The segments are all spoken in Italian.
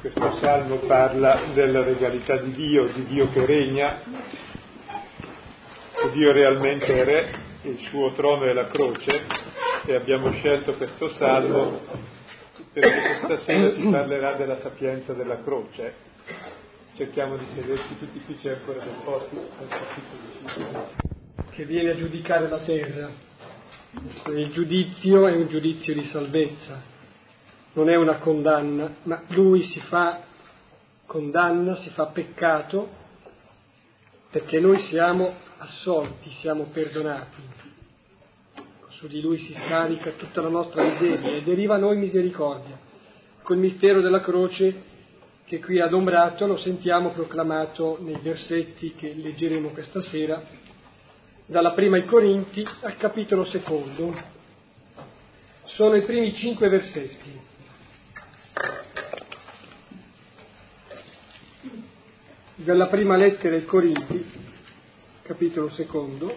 Questo salmo parla della regalità di Dio, di Dio che regna, che Dio realmente è re, il suo trono è la croce e abbiamo scelto questo salmo perché questa sera si parlerà della sapienza della croce. Cerchiamo di sederci tutti qui, c'è ancora del posto. Che viene a giudicare la terra. Il giudizio è un giudizio di salvezza non è una condanna, ma lui si fa condanna, si fa peccato perché noi siamo assolti, siamo perdonati. Su di lui si scarica tutta la nostra miseria e deriva a noi misericordia. Col mistero della croce che qui adombrato lo sentiamo proclamato nei versetti che leggeremo questa sera, dalla prima ai Corinti al capitolo secondo. Sono i primi cinque versetti. Dalla prima lettera ai Corinti, capitolo secondo,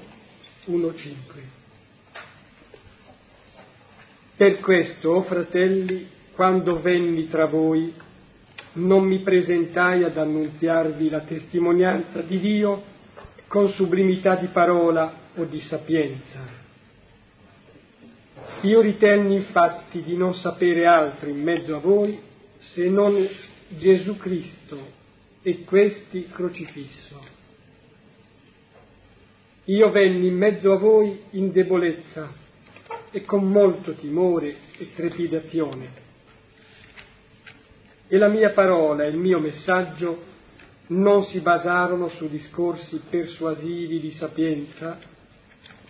1-5. Per questo, oh fratelli, quando venni tra voi, non mi presentai ad annunziarvi la testimonianza di Dio con sublimità di parola o di sapienza. Io ritenni infatti di non sapere altro in mezzo a voi se non Gesù Cristo e questi crocifisso. Io venni in mezzo a voi in debolezza e con molto timore e trepidazione. E la mia parola e il mio messaggio non si basarono su discorsi persuasivi di sapienza,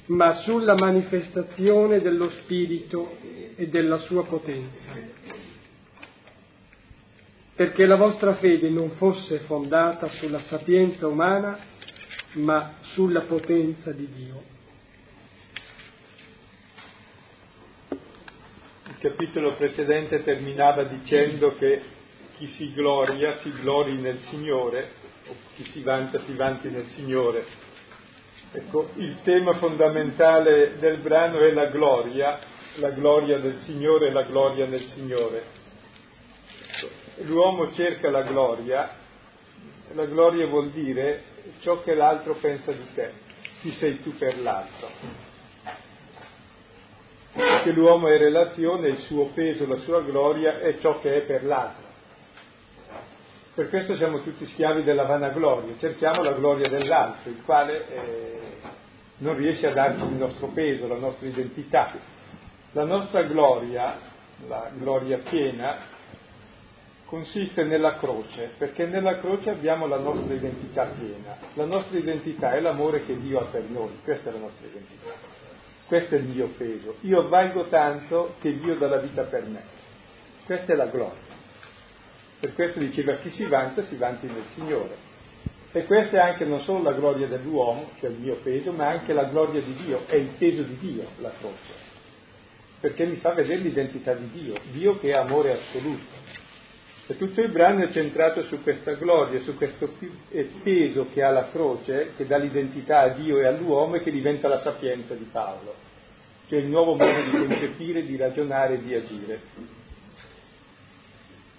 ma sulla manifestazione dello Spirito e della sua potenza perché la vostra fede non fosse fondata sulla sapienza umana, ma sulla potenza di Dio. Il capitolo precedente terminava dicendo che chi si gloria si glori nel Signore, o chi si vanta si vanti nel Signore. Ecco, il tema fondamentale del brano è la gloria, la gloria del Signore e la gloria nel Signore l'uomo cerca la gloria, la gloria vuol dire ciò che l'altro pensa di te, chi sei tu per l'altro. Perché l'uomo è relazione, il suo peso, la sua gloria è ciò che è per l'altro. Per questo siamo tutti schiavi della vanagloria, cerchiamo la gloria dell'altro, il quale eh, non riesce a darci il nostro peso, la nostra identità. La nostra gloria, la gloria piena, consiste nella croce, perché nella croce abbiamo la nostra identità piena. La nostra identità è l'amore che Dio ha per noi, questa è la nostra identità. Questo è il mio peso. Io valgo tanto che Dio dà la vita per me. Questa è la gloria. Per questo diceva chi si vanta si vanti nel Signore. E questa è anche non solo la gloria dell'uomo, cioè il mio peso, ma anche la gloria di Dio, è il peso di Dio la croce. Perché mi fa vedere l'identità di Dio, Dio che è amore assoluto. E tutto il brano è centrato su questa gloria, su questo peso che ha la croce, che dà l'identità a Dio e all'uomo e che diventa la sapienza di Paolo, cioè il nuovo modo di concepire, di ragionare e di agire.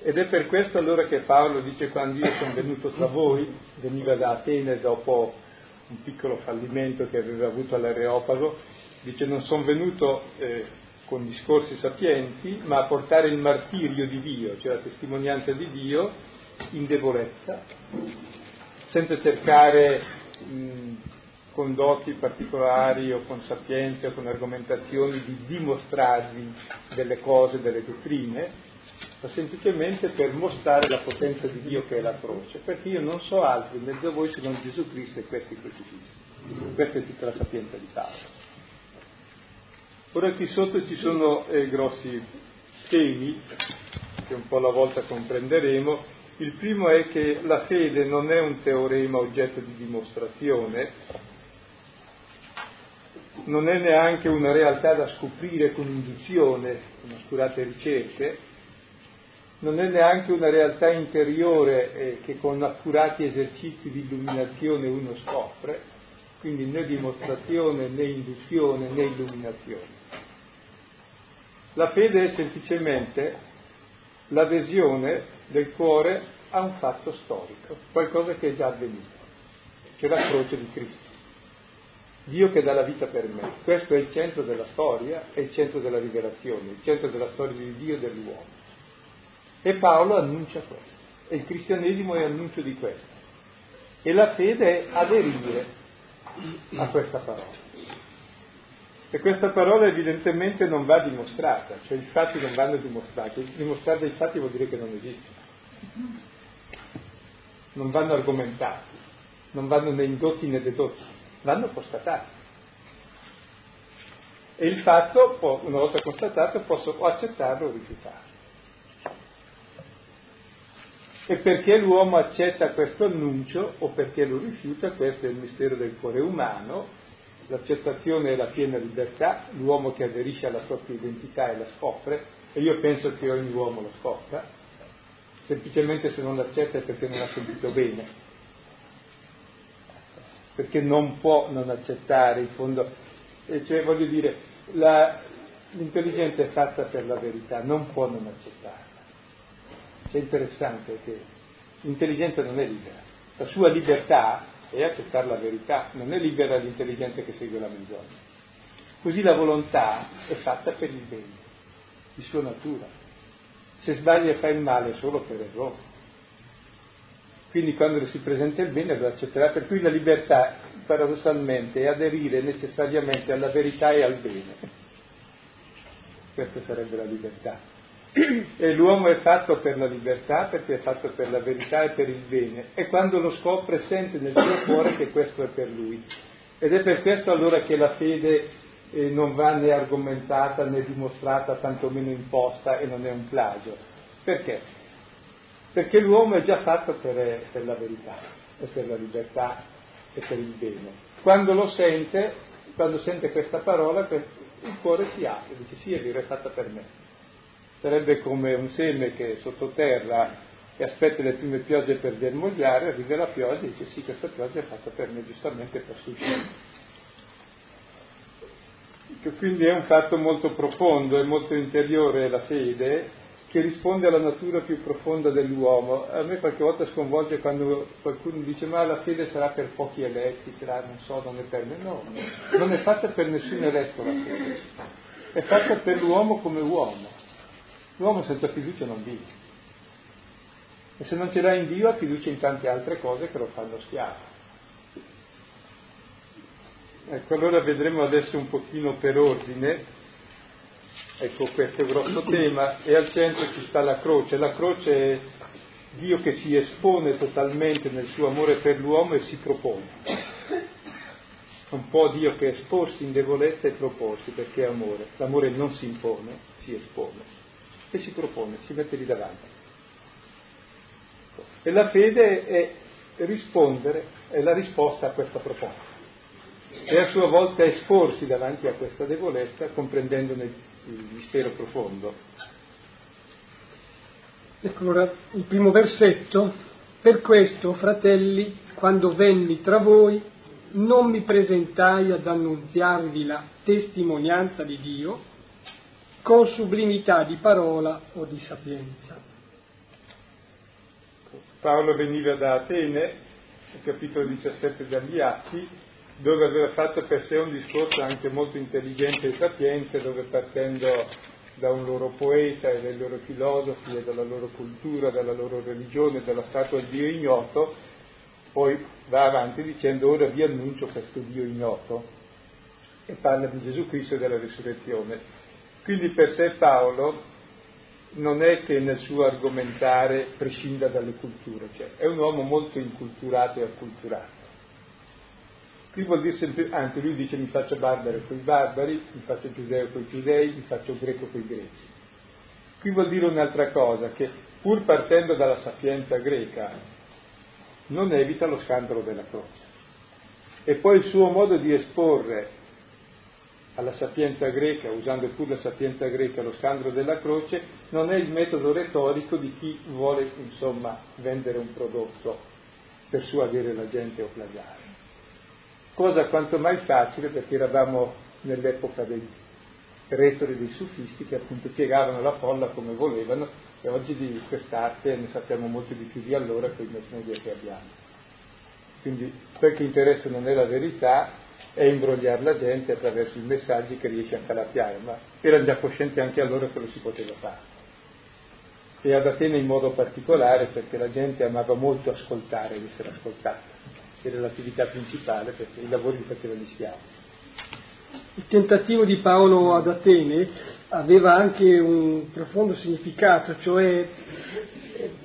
Ed è per questo allora che Paolo dice quando io sono venuto tra voi, veniva da Atene dopo un piccolo fallimento che aveva avuto all'Areopago, dice non sono venuto eh, con discorsi sapienti, ma a portare il martirio di Dio, cioè la testimonianza di Dio, in debolezza, senza cercare mh, con doti particolari o con sapienza o con argomentazioni di dimostrarvi delle cose, delle dottrine, ma semplicemente per mostrare la potenza di Dio che è la croce, perché io non so altro in mezzo a voi se non Gesù Cristo e questi crocifissi. Questa è tutta la sapienza di Paolo. Ora qui sotto ci sono eh, grossi temi che un po' alla volta comprenderemo. Il primo è che la fede non è un teorema oggetto di dimostrazione, non è neanche una realtà da scoprire con induzione, con oscurate ricerche, non è neanche una realtà interiore eh, che con accurati esercizi di illuminazione uno scopre, quindi né dimostrazione né induzione né illuminazione. La fede è semplicemente l'adesione del cuore a un fatto storico, qualcosa che è già avvenuto, cioè la croce di Cristo. Dio che dà la vita per me, questo è il centro della storia, è il centro della rivelazione, il centro della storia di Dio e dell'uomo. E Paolo annuncia questo, e il cristianesimo è annuncio di questo. E la fede è aderire a questa parola. E questa parola evidentemente non va dimostrata, cioè i fatti non vanno dimostrati. Dimostrare dei fatti vuol dire che non esistono. Non vanno argomentati, non vanno né indotti né dedotti, vanno constatati. E il fatto, una volta constatato, posso accettarlo o rifiutarlo. E perché l'uomo accetta questo annuncio o perché lo rifiuta, questo è il mistero del cuore umano, l'accettazione è la piena libertà, l'uomo che aderisce alla propria identità e la scopre, e io penso che ogni uomo lo scopra, semplicemente se non l'accetta è perché non ha sentito bene, perché non può non accettare in fondo, cioè voglio dire, la, l'intelligenza è fatta per la verità, non può non accettarla. È interessante che l'intelligenza non è libera, la sua libertà e accettare la verità, non è libera l'intelligenza che segue la menzogna. Così la volontà è fatta per il bene, di sua natura. Se sbaglia e fa il male solo per errore. Quindi quando si presenta il bene lo accetterà, per cui la libertà paradossalmente è aderire necessariamente alla verità e al bene. Questa sarebbe la libertà. E l'uomo è fatto per la libertà perché è fatto per la verità e per il bene e quando lo scopre sente nel suo cuore che questo è per lui. Ed è per questo allora che la fede eh, non va né argomentata né dimostrata, tantomeno imposta e non è un plagio. Perché? Perché l'uomo è già fatto per, per la verità e per la libertà e per il bene. Quando lo sente, quando sente questa parola, il cuore si apre, dice sì, è vero, è fatta per me sarebbe come un seme che è sottoterra e aspetta le prime piogge per germogliare, arriva la pioggia e dice sì, questa pioggia è fatta per me, giustamente per succedere. Quindi è un fatto molto profondo e molto interiore la fede che risponde alla natura più profonda dell'uomo. A me qualche volta sconvolge quando qualcuno dice ma la fede sarà per pochi eletti, sarà, non so, non è per me. No, non è fatta per nessun eletto la fede, è fatta per l'uomo come uomo. L'uomo senza fiducia non vive. E se non ce l'ha in Dio ha fiducia in tante altre cose che lo fanno schiavo. Ecco, allora vedremo adesso un pochino per ordine, ecco questo grosso tema, e al centro ci sta la croce. La croce è Dio che si espone totalmente nel suo amore per l'uomo e si propone. Un po' Dio che esporsi in debolezza e proporsi perché è amore. L'amore non si impone, si espone e si propone, si mette lì davanti. E la fede è rispondere, è la risposta a questa proposta. E a sua volta esporsi davanti a questa debolezza, comprendendone il mistero profondo. Ecco allora il primo versetto. Per questo, fratelli, quando venni tra voi, non mi presentai ad annunziarvi la testimonianza di Dio, con sublimità di parola o di sapienza. Paolo veniva da Atene, capitolo 17 degli Atti, dove aveva fatto per sé un discorso anche molto intelligente e sapiente, dove partendo da un loro poeta e dai loro filosofi e dalla loro cultura, dalla loro religione, dalla statua di Dio ignoto, poi va avanti dicendo ora vi annuncio questo Dio ignoto e parla di Gesù Cristo e della risurrezione. Quindi per sé Paolo non è che nel suo argomentare prescinda dalle culture, cioè è un uomo molto inculturato e acculturato. Qui vuol dire sempre, anzi lui dice mi faccio barbaro con i barbari, mi faccio giudeo i giudei, mi faccio greco con i greci. Qui vuol dire un'altra cosa, che pur partendo dalla sapienza greca non evita lo scandalo della croce. E poi il suo modo di esporre alla sapienza greca, usando pure la sapienza greca lo scandalo della croce, non è il metodo retorico di chi vuole insomma vendere un prodotto, persuadere la gente o plagiare. Cosa quanto mai facile perché eravamo nell'epoca dei retori, dei sufisti che appunto piegavano la folla come volevano E oggi di quest'arte ne sappiamo molto di più di allora con i media che abbiamo. Quindi quel che interessa non è la verità, è imbrogliare la gente attraverso i messaggi che riesce a calappiare, ma erano già coscienti anche allora che lo si poteva fare. E ad Atene in modo particolare perché la gente amava molto ascoltare ed essere ascoltata, era l'attività principale perché i lavori li facevano gli schiavi. Il tentativo di Paolo ad Atene aveva anche un profondo significato, cioè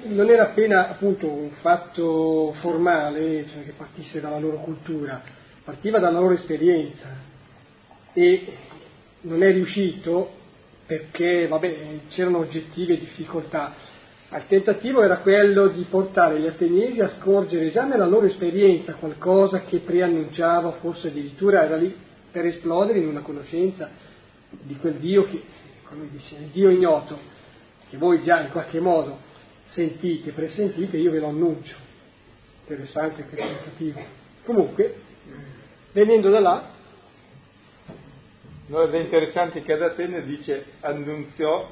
non era appena appunto un fatto formale, cioè che partisse dalla loro cultura, partiva dalla loro esperienza e non è riuscito perché vabbè, c'erano oggettive difficoltà. Il tentativo era quello di portare gli ateniesi a scorgere già nella loro esperienza qualcosa che preannunciava, forse addirittura era lì per esplodere in una conoscenza di quel Dio che, come dice, il Dio ignoto, che voi già in qualche modo sentite, presentite, io ve lo annuncio. Interessante questo tentativo. Comunque, venendo da là... No, è interessante che ad Atene dice annunziò,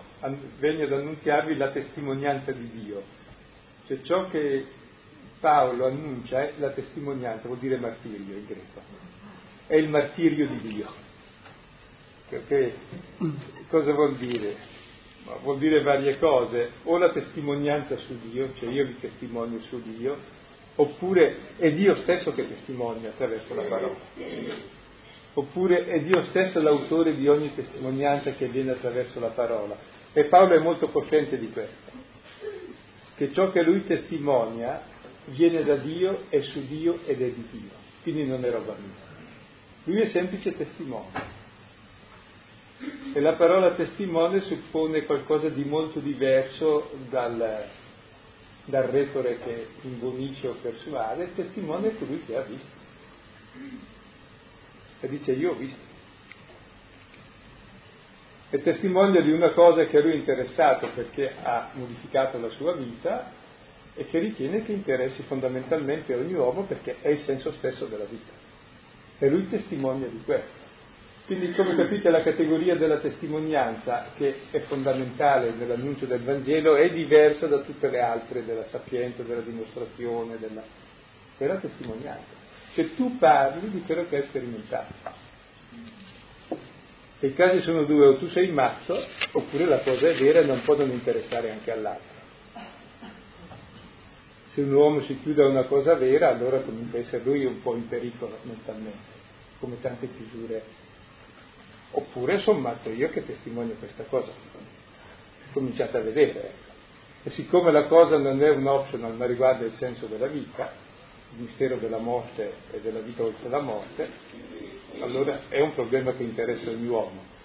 venne ad annunziarvi la testimonianza di Dio. Cioè ciò che Paolo annuncia è la testimonianza, vuol dire martirio in greco è il martirio di Dio. Perché cosa vuol dire? Vuol dire varie cose, o la testimonianza su Dio, cioè io vi testimonio su Dio, oppure è Dio stesso che testimonia attraverso la parola, oppure è Dio stesso l'autore di ogni testimonianza che avviene attraverso la parola. E Paolo è molto cosciente di questo, che ciò che lui testimonia viene da Dio, è su Dio ed è di Dio, quindi non è roba mia. Lui è semplice testimone. E la parola testimone suppone qualcosa di molto diverso dal, dal retore che imbonisce o persuade, è colui che ha visto. E dice io ho visto. È testimonio di una cosa che a lui è interessato perché ha modificato la sua vita e che ritiene che interessi fondamentalmente ogni uomo perché è il senso stesso della vita e lui testimonia di questo. Quindi come capite la categoria della testimonianza, che è fondamentale nell'annuncio del Vangelo, è diversa da tutte le altre, della sapienza, della dimostrazione, della, della testimonianza. Cioè tu parli di quello che hai sperimentato. E i casi sono due, o tu sei matto, oppure la cosa è vera e non può non interessare anche all'altro. Se un uomo si chiude a una cosa vera, allora comincia a essere lui un po' in pericolo mentalmente, come tante chiusure. Oppure sono matto io che testimonio questa cosa. Cominciate a vedere. Ecco. E siccome la cosa non è un optional, ma riguarda il senso della vita, il mistero della morte e della vita oltre la morte, allora è un problema che interessa ogni uomo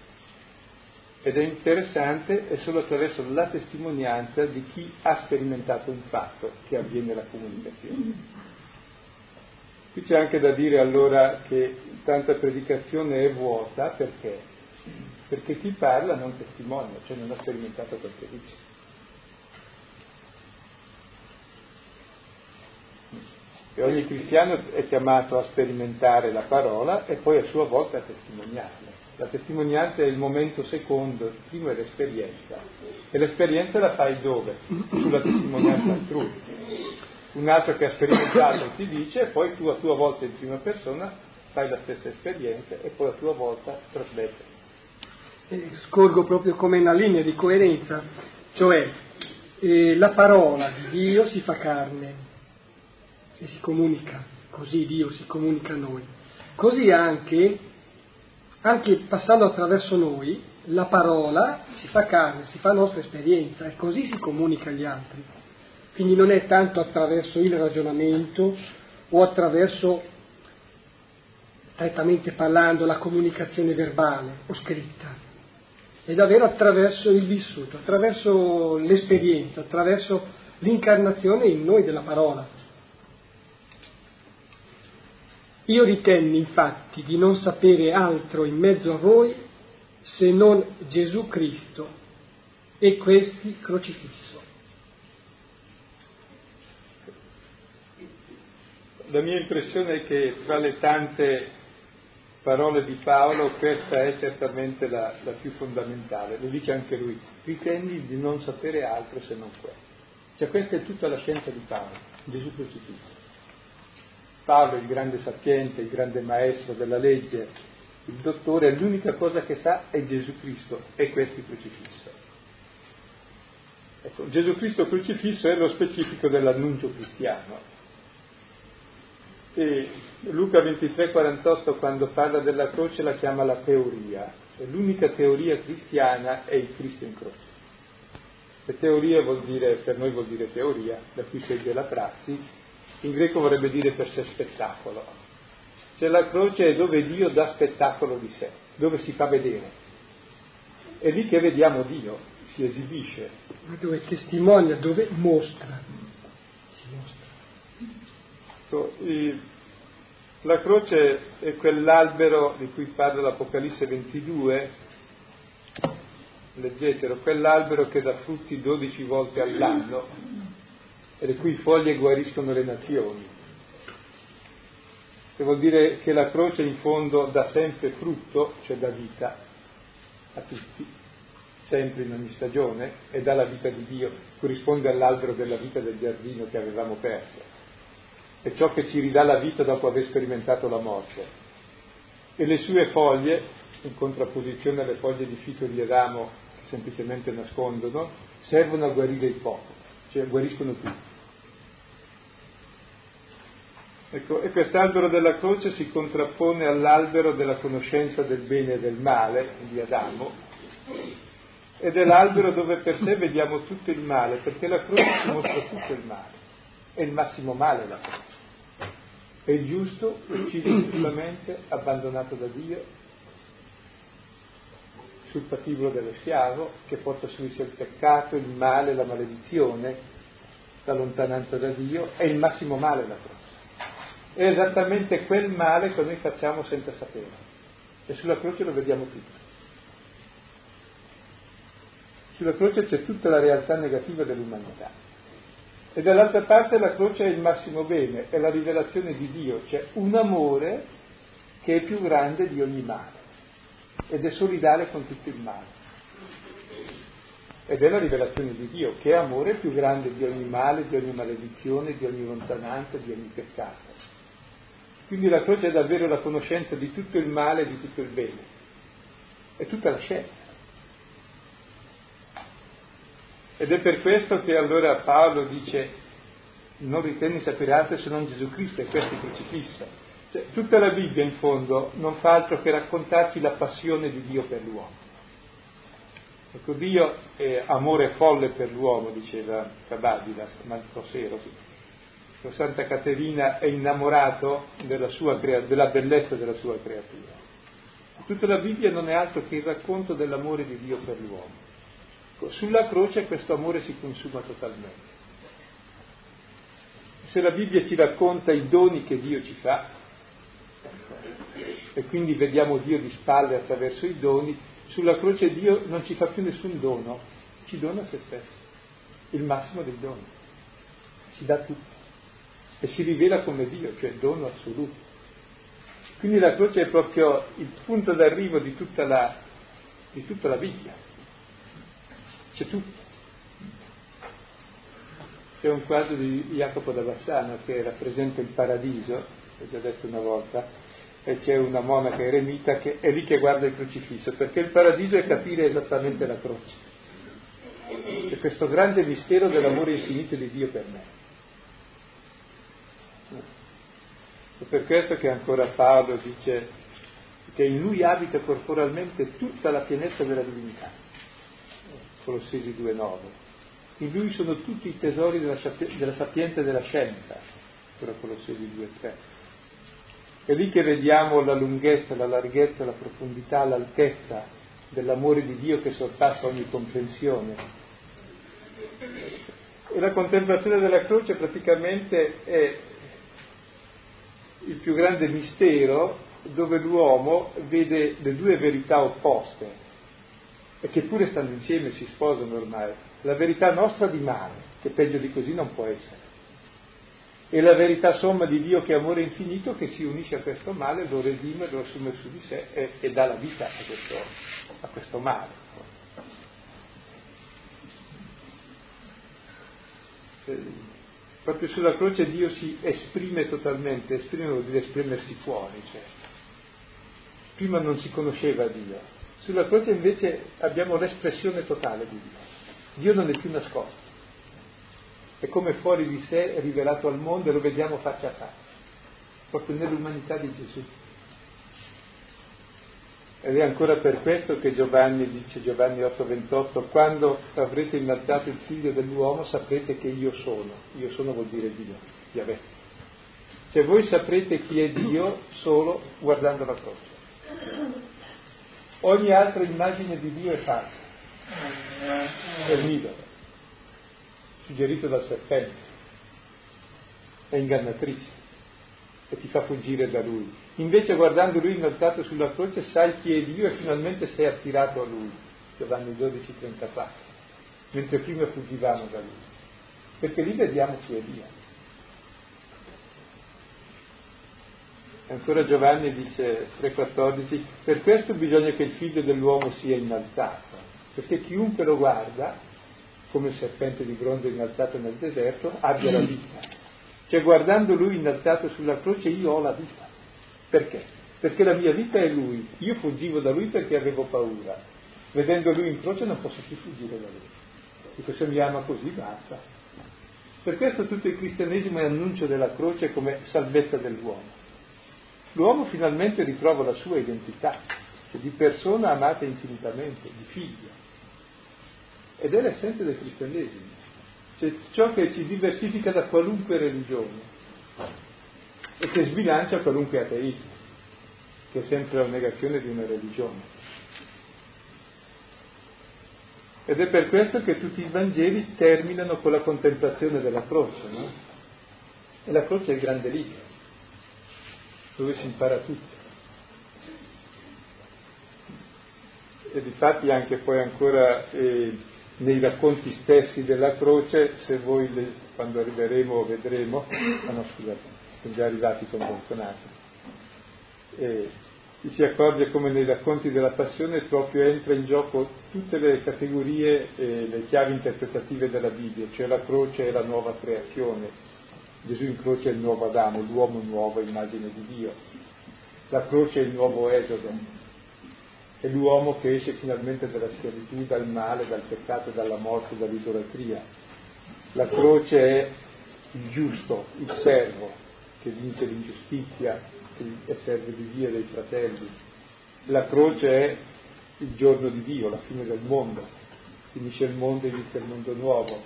ed è interessante è solo attraverso la testimonianza di chi ha sperimentato un fatto che avviene la comunicazione. Qui c'è anche da dire allora che tanta predicazione è vuota perché? Perché chi parla non testimonia, cioè non ha sperimentato quel che dice. E ogni cristiano è chiamato a sperimentare la parola e poi a sua volta a testimoniarla. La testimonianza è il momento secondo, il primo è l'esperienza. E l'esperienza la fai dove? Sulla testimonianza altrui. Un altro che ha sperimentato ti dice e poi tu a tua volta in prima persona fai la stessa esperienza e poi a tua volta trasmetti. Scorgo proprio come una linea di coerenza, cioè eh, la parola di Dio si fa carne e si comunica, così Dio si comunica a noi. Così anche anche passando attraverso noi, la parola si fa carne, si fa nostra esperienza e così si comunica agli altri. Quindi non è tanto attraverso il ragionamento o attraverso, strettamente parlando, la comunicazione verbale o scritta, è davvero attraverso il vissuto, attraverso l'esperienza, attraverso l'incarnazione in noi della parola. Io ritenni infatti di non sapere altro in mezzo a voi se non Gesù Cristo e questi crocifisso. La mia impressione è che tra le tante parole di Paolo, questa è certamente la, la più fondamentale. Lo dice anche lui, ritendi di non sapere altro se non questo. Cioè questa è tutta la scienza di Paolo, Gesù crocifisso. Paolo, il grande sapiente, il grande maestro della legge, il dottore, l'unica cosa che sa è Gesù Cristo e questo crocifisso. Ecco, Gesù Cristo crocifisso è lo specifico dell'annuncio cristiano. E Luca 23,48 quando parla della croce la chiama la teoria. E l'unica teoria cristiana è il Cristo in croce. E teoria vuol dire, per noi vuol dire teoria, da cui segue la prassi, in greco vorrebbe dire per sé spettacolo. Cioè la croce è dove Dio dà spettacolo di sé, dove si fa vedere. È lì che vediamo Dio, si esibisce. Dove testimonia, dove mostra. Si mostra. La croce è quell'albero di cui parla l'Apocalisse 22, leggetelo, quell'albero che dà frutti 12 volte all'anno e le cui foglie guariscono le nazioni. Che vuol dire che la croce in fondo dà sempre frutto, cioè dà vita a tutti, sempre in ogni stagione, e dà la vita di Dio, corrisponde all'albero della vita del giardino che avevamo perso. È ciò che ci ridà la vita dopo aver sperimentato la morte. E le sue foglie, in contrapposizione alle foglie di fito di Adamo che semplicemente nascondono, servono a guarire il popolo, cioè guariscono tutti. Ecco, e quest'albero della croce si contrappone all'albero della conoscenza del bene e del male di Adamo, ed è l'albero dove per sé vediamo tutto il male, perché la croce ci mostra tutto il male, è il massimo male la croce. È il giusto, ingiustamente, abbandonato da Dio, sul patibolo dello schiavo, che porta su di sé il peccato, il male, la maledizione, la lontananza da Dio, è il massimo male la croce è esattamente quel male che noi facciamo senza sapere. E sulla croce lo vediamo tutto. Sulla croce c'è tutta la realtà negativa dell'umanità. E dall'altra parte la croce è il massimo bene, è la rivelazione di Dio, cioè un amore che è più grande di ogni male ed è solidale con tutto il male. Ed è la rivelazione di Dio, che è amore più grande di ogni male, di ogni maledizione, di ogni lontananza, di ogni peccato. Quindi la croce è davvero la conoscenza di tutto il male e di tutto il bene. È tutta la scelta. Ed è per questo che allora Paolo dice non ritieni sapere altro se non Gesù Cristo e questo è crocifisso. Cioè, tutta la Bibbia in fondo non fa altro che raccontarci la passione di Dio per l'uomo. Ecco, Dio è amore folle per l'uomo, diceva Cabadilas, Malcosero, Santa Caterina è innamorato della, sua, della bellezza della sua creatura. Tutta la Bibbia non è altro che il racconto dell'amore di Dio per l'uomo. Sulla croce questo amore si consuma totalmente. Se la Bibbia ci racconta i doni che Dio ci fa, e quindi vediamo Dio di spalle attraverso i doni, sulla croce Dio non ci fa più nessun dono, ci dona se stesso, il massimo dei doni, ci dà tutto e si rivela come Dio, cioè dono assoluto. Quindi la croce è proprio il punto d'arrivo di tutta la, di tutta la Bibbia. C'è tutto. C'è un quadro di Jacopo da Bassano che rappresenta il paradiso, l'ho già detto una volta, e c'è una monaca eremita che è lì che guarda il crocifisso, perché il paradiso è capire esattamente la croce. C'è questo grande mistero dell'amore infinito di Dio per me. È per questo che ancora Paolo dice che in lui abita corporalmente tutta la pienezza della divinità. Colossesi 2.9. In lui sono tutti i tesori della, della sapienza e della scienza. Ancora Colossesi 2.3. È lì che vediamo la lunghezza, la larghezza, la profondità, l'altezza dell'amore di Dio che sorpassa ogni comprensione. E la contemplazione della croce praticamente è il più grande mistero dove l'uomo vede le due verità opposte e che pure stanno insieme, si sposano ormai. La verità nostra di male, che peggio di così non può essere. e la verità somma di Dio che è amore infinito che si unisce a questo male, lo redime, lo assume su di sé e, e dà la vita a questo, a questo male. Eh, proprio sulla croce Dio si esprime totalmente, esprime vuol dire esprimersi fuori, cioè. prima non si conosceva Dio, sulla croce invece abbiamo l'espressione totale di Dio, Dio non è più nascosto è come fuori di sé rivelato al mondo e lo vediamo faccia a faccia, proprio nell'umanità di Gesù. Ed è ancora per questo che Giovanni dice, Giovanni 8:28, quando avrete innalzato il figlio dell'uomo saprete che io sono. Io sono vuol dire Dio, Yahweh. Cioè voi saprete chi è Dio solo guardando la croce. Ogni altra immagine di Dio è falsa, è un idolo suggerito dal serpente, è ingannatrice e ti fa fuggire da lui. Invece guardando lui innalzato sulla croce sai chi è Dio e finalmente sei attirato a lui. Giovanni 12, 34. Mentre prima fuggivamo da lui. Perché lì vediamo chi è Dio. Ancora Giovanni dice 3,14, per questo bisogna che il figlio dell'uomo sia innalzato, perché chiunque lo guarda come il serpente di bronzo innalzato nel deserto, abbia la vita. Cioè guardando lui innalzato sulla croce io ho la vita. Perché? Perché la mia vita è lui. Io fuggivo da lui perché avevo paura. Vedendo lui in croce non posso più fuggire da lui. Dico se mi ama così basta. Per questo tutto il cristianesimo è annuncio della croce come salvezza dell'uomo. L'uomo finalmente ritrova la sua identità, di persona amata infinitamente, di figlio ed è l'essenza del cristianesimo, cioè ciò che ci diversifica da qualunque religione e che sbilancia qualunque ateismo, che è sempre la negazione di una religione. Ed è per questo che tutti i Vangeli terminano con la contemplazione della croce, no? E la croce è il grande libro, dove si impara tutto. E difatti anche poi ancora eh, nei racconti stessi della croce, se voi le, quando arriveremo vedremo, ah no scusate, sono già arrivati con Bonconato, e si accorge come nei racconti della passione proprio entra in gioco tutte le categorie e le chiavi interpretative della Bibbia, cioè la croce è la nuova creazione, Gesù in croce è il nuovo Adamo, l'uomo nuovo, immagine di Dio, la croce è il nuovo Esodo, è l'uomo che esce finalmente dalla schiavitù, dal male, dal peccato, dalla morte, dall'idolatria. La croce è il giusto, il servo che vince l'ingiustizia e serve di Dio e dei fratelli. La croce è il giorno di Dio, la fine del mondo. Finisce il mondo e inizia il mondo nuovo.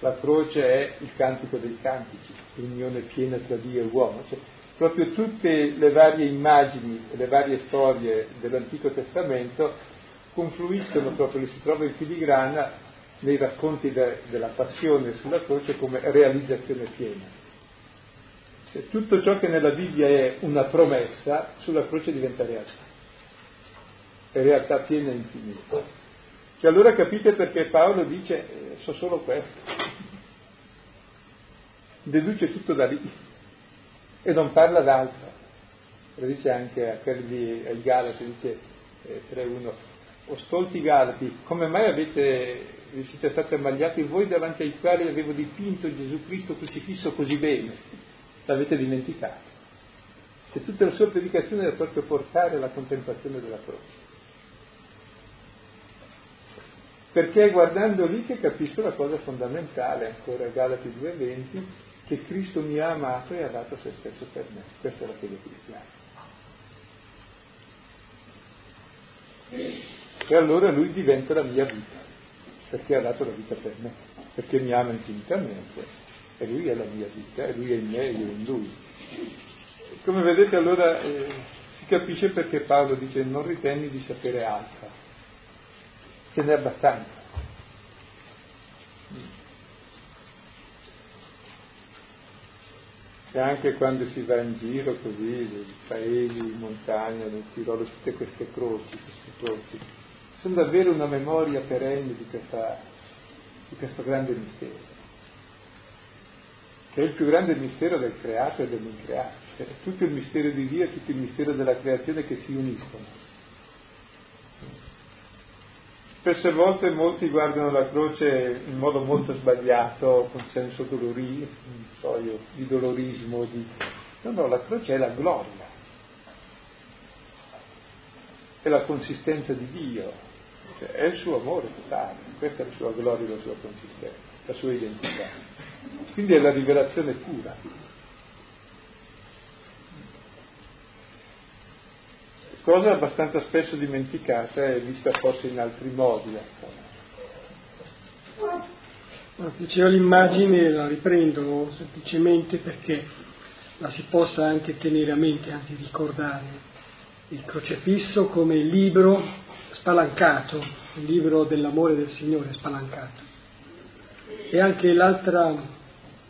La croce è il cantico dei cantici, l'unione piena tra Dio e uomo. Cioè, proprio tutte le varie immagini e le varie storie dell'Antico Testamento confluiscono proprio, si trova in filigrana nei racconti de, della passione sulla croce come realizzazione piena. Cioè, tutto ciò che nella Bibbia è una promessa, sulla croce diventa realtà. È realtà piena e infinita. Cioè, allora capite perché Paolo dice, eh, so solo questo. Deduce tutto da lì e non parla d'altro. Lo dice anche a quelli, ai Galati, dice eh, 3.1, o stolti Galati, come mai avete, vi siete stati ammagliati voi davanti ai quali avevo dipinto Gesù Cristo crocifisso così bene? L'avete dimenticato. Se tutta la sua predicazione era proprio portare alla contemplazione della croce. Perché è guardando lì che capisco la cosa fondamentale, ancora Galati 2.20, che Cristo mi ha amato e ha dato se stesso per me. Questa è la fede cristiana. E allora lui diventa la mia vita, perché ha dato la vita per me, perché mi ama infinitamente e lui è la mia vita, e lui è in me e io in lui. Come vedete allora eh, si capisce perché Paolo dice non ritenni di sapere altro, ce n'è abbastanza. E anche quando si va in giro così, nei paesi, in montagna, nel Tirolo, tutte queste croci, queste croci, sono davvero una memoria perenne di, questa, di questo grande mistero, che è il più grande mistero del creato e dell'increato, cioè tutto il mistero di Dio e tutto il mistero della creazione che si uniscono. Spesse volte molti guardano la croce in modo molto sbagliato, con senso dolori, so io, di dolorismo, di... no, no, la croce è la gloria, è la consistenza di Dio, cioè, è il suo amore totale, questa è la sua gloria la sua consistenza, la sua identità. Quindi è la rivelazione pura. Cosa abbastanza spesso dimenticata e vista forse in altri modi. Ecco. Dicevo l'immagine, la riprendo semplicemente perché la si possa anche tenere a mente, anzi ricordare il crocefisso come il libro spalancato, il libro dell'amore del Signore spalancato. E anche l'altra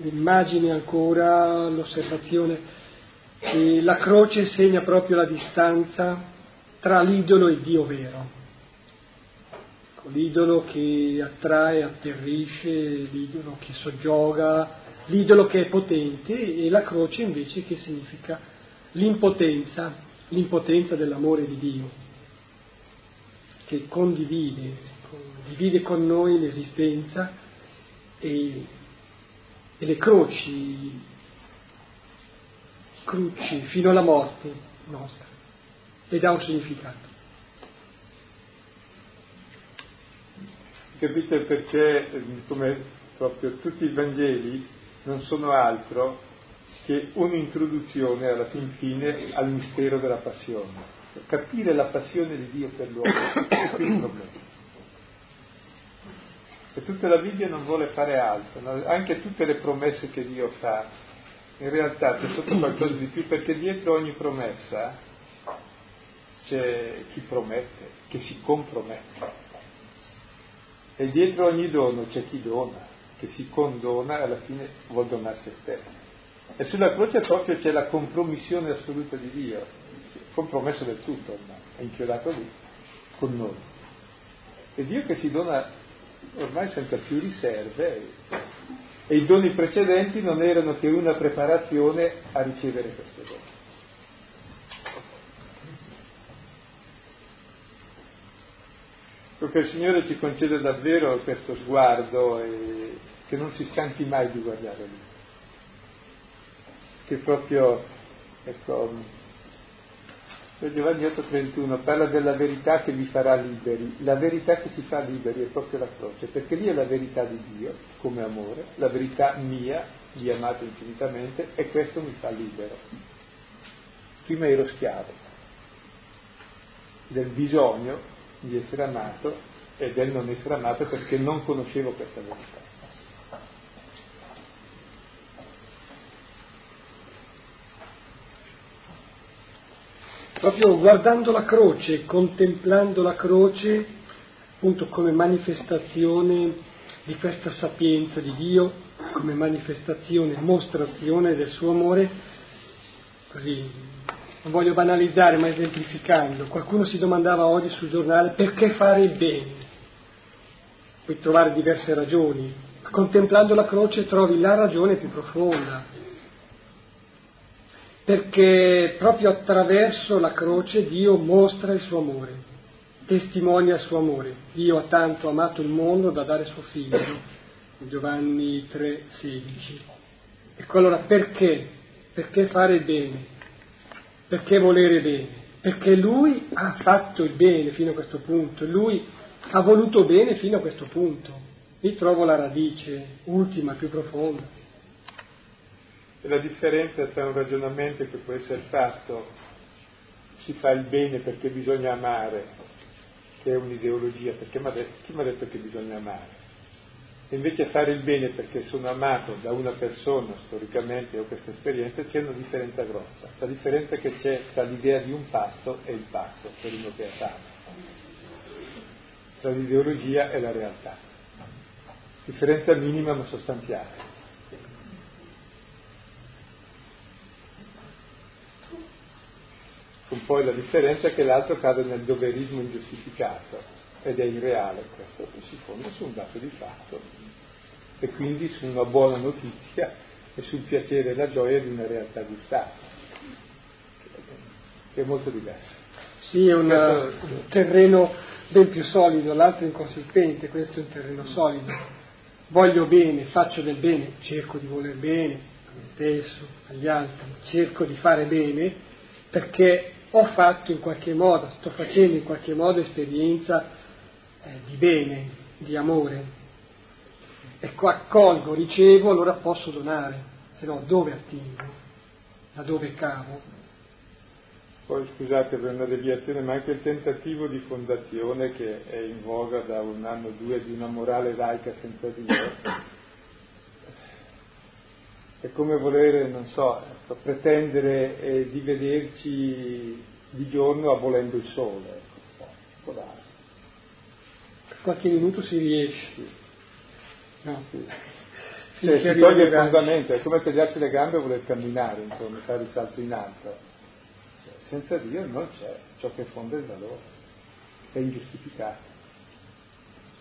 immagine ancora, l'osservazione, che la croce segna proprio la distanza tra l'idolo e Dio vero. L'idolo che attrae, atterrisce, l'idolo che soggioga, l'idolo che è potente e la croce invece che significa l'impotenza l'impotenza dell'amore di Dio, che condivide, condivide con noi l'esistenza e, e le croci, cruci fino alla morte nostra, ed ha un significato. Capite perché, come proprio tutti i Vangeli, non sono altro che un'introduzione alla fin fine al mistero della passione. Capire la passione di Dio per l'uomo è qui il problema. E tutta la Bibbia non vuole fare altro, anche tutte le promesse che Dio fa, in realtà c'è sotto qualcosa di più, perché dietro ogni promessa c'è chi promette, che si compromette. E dietro ogni dono c'è chi dona, che si condona e alla fine vuol donare se stesso. E sulla croce proprio c'è la compromissione assoluta di Dio, compromesso del tutto ormai, è inchiodato lì, con noi. E Dio che si dona ormai senza più riserve e i doni precedenti non erano che una preparazione a ricevere questo dono. Perché il Signore ci concede davvero questo sguardo e che non si stanchi mai di guardare lì che proprio, ecco, Giovanni 8:31 parla della verità che vi farà liberi. La verità che ci fa liberi è proprio la croce, perché lì è la verità di Dio come amore, la verità mia, di amato infinitamente, e questo mi fa libero. Prima ero schiavo del bisogno di essere amato e del non essere amato perché non conoscevo questa verità. Proprio guardando la croce, contemplando la croce, appunto come manifestazione di questa sapienza di Dio, come manifestazione, mostrazione del suo amore, così non voglio banalizzare ma esemplificando, qualcuno si domandava oggi sul giornale perché fare il bene, puoi trovare diverse ragioni, contemplando la croce trovi la ragione più profonda, perché proprio attraverso la croce Dio mostra il suo amore, testimonia il suo amore. Dio ha tanto amato il mondo da dare suo figlio, Giovanni 3,16. Ecco allora perché? Perché fare il bene? Perché volere bene? Perché lui ha fatto il bene fino a questo punto, lui ha voluto bene fino a questo punto. Lì trovo la radice ultima, più profonda. E la differenza tra un ragionamento che può essere fatto, si fa il bene perché bisogna amare, che è un'ideologia, perché chi mi ha detto che bisogna amare? E invece fare il bene perché sono amato da una persona storicamente o questa esperienza, c'è una differenza grossa. La differenza che c'è tra l'idea di un pasto e il pasto, per uno che è fame. Tra l'ideologia e la realtà. Differenza minima ma sostanziale. Con poi la differenza è che l'altro cade nel doverismo ingiustificato ed è irreale, questo si fonda su un dato di fatto e quindi su una buona notizia e sul piacere e la gioia di una realtà gustata, che è molto diversa. Sì, è un terreno ben più solido, l'altro inconsistente, questo è un terreno solido. Voglio bene, faccio del bene, cerco di voler bene a me stesso, agli altri, cerco di fare bene perché ho fatto in qualche modo, sto facendo in qualche modo esperienza eh, di bene, di amore. Ecco, accolgo, ricevo, allora posso donare, se no dove attingo, da dove cavo? Poi scusate per una deviazione, ma anche il tentativo di fondazione che è in voga da un anno o due di una morale laica senza Dio, è come volere, non so, pretendere eh, di vederci di giorno abolendo il sole, ecco, può darsi. Per qualche minuto si riesce. No. Sì. Cioè, si toglie il fondamento, è come tagliarsi le gambe e voler camminare, insomma, fare il salto in alto senza Dio non c'è ciò che fonda il valore, è ingiustificato,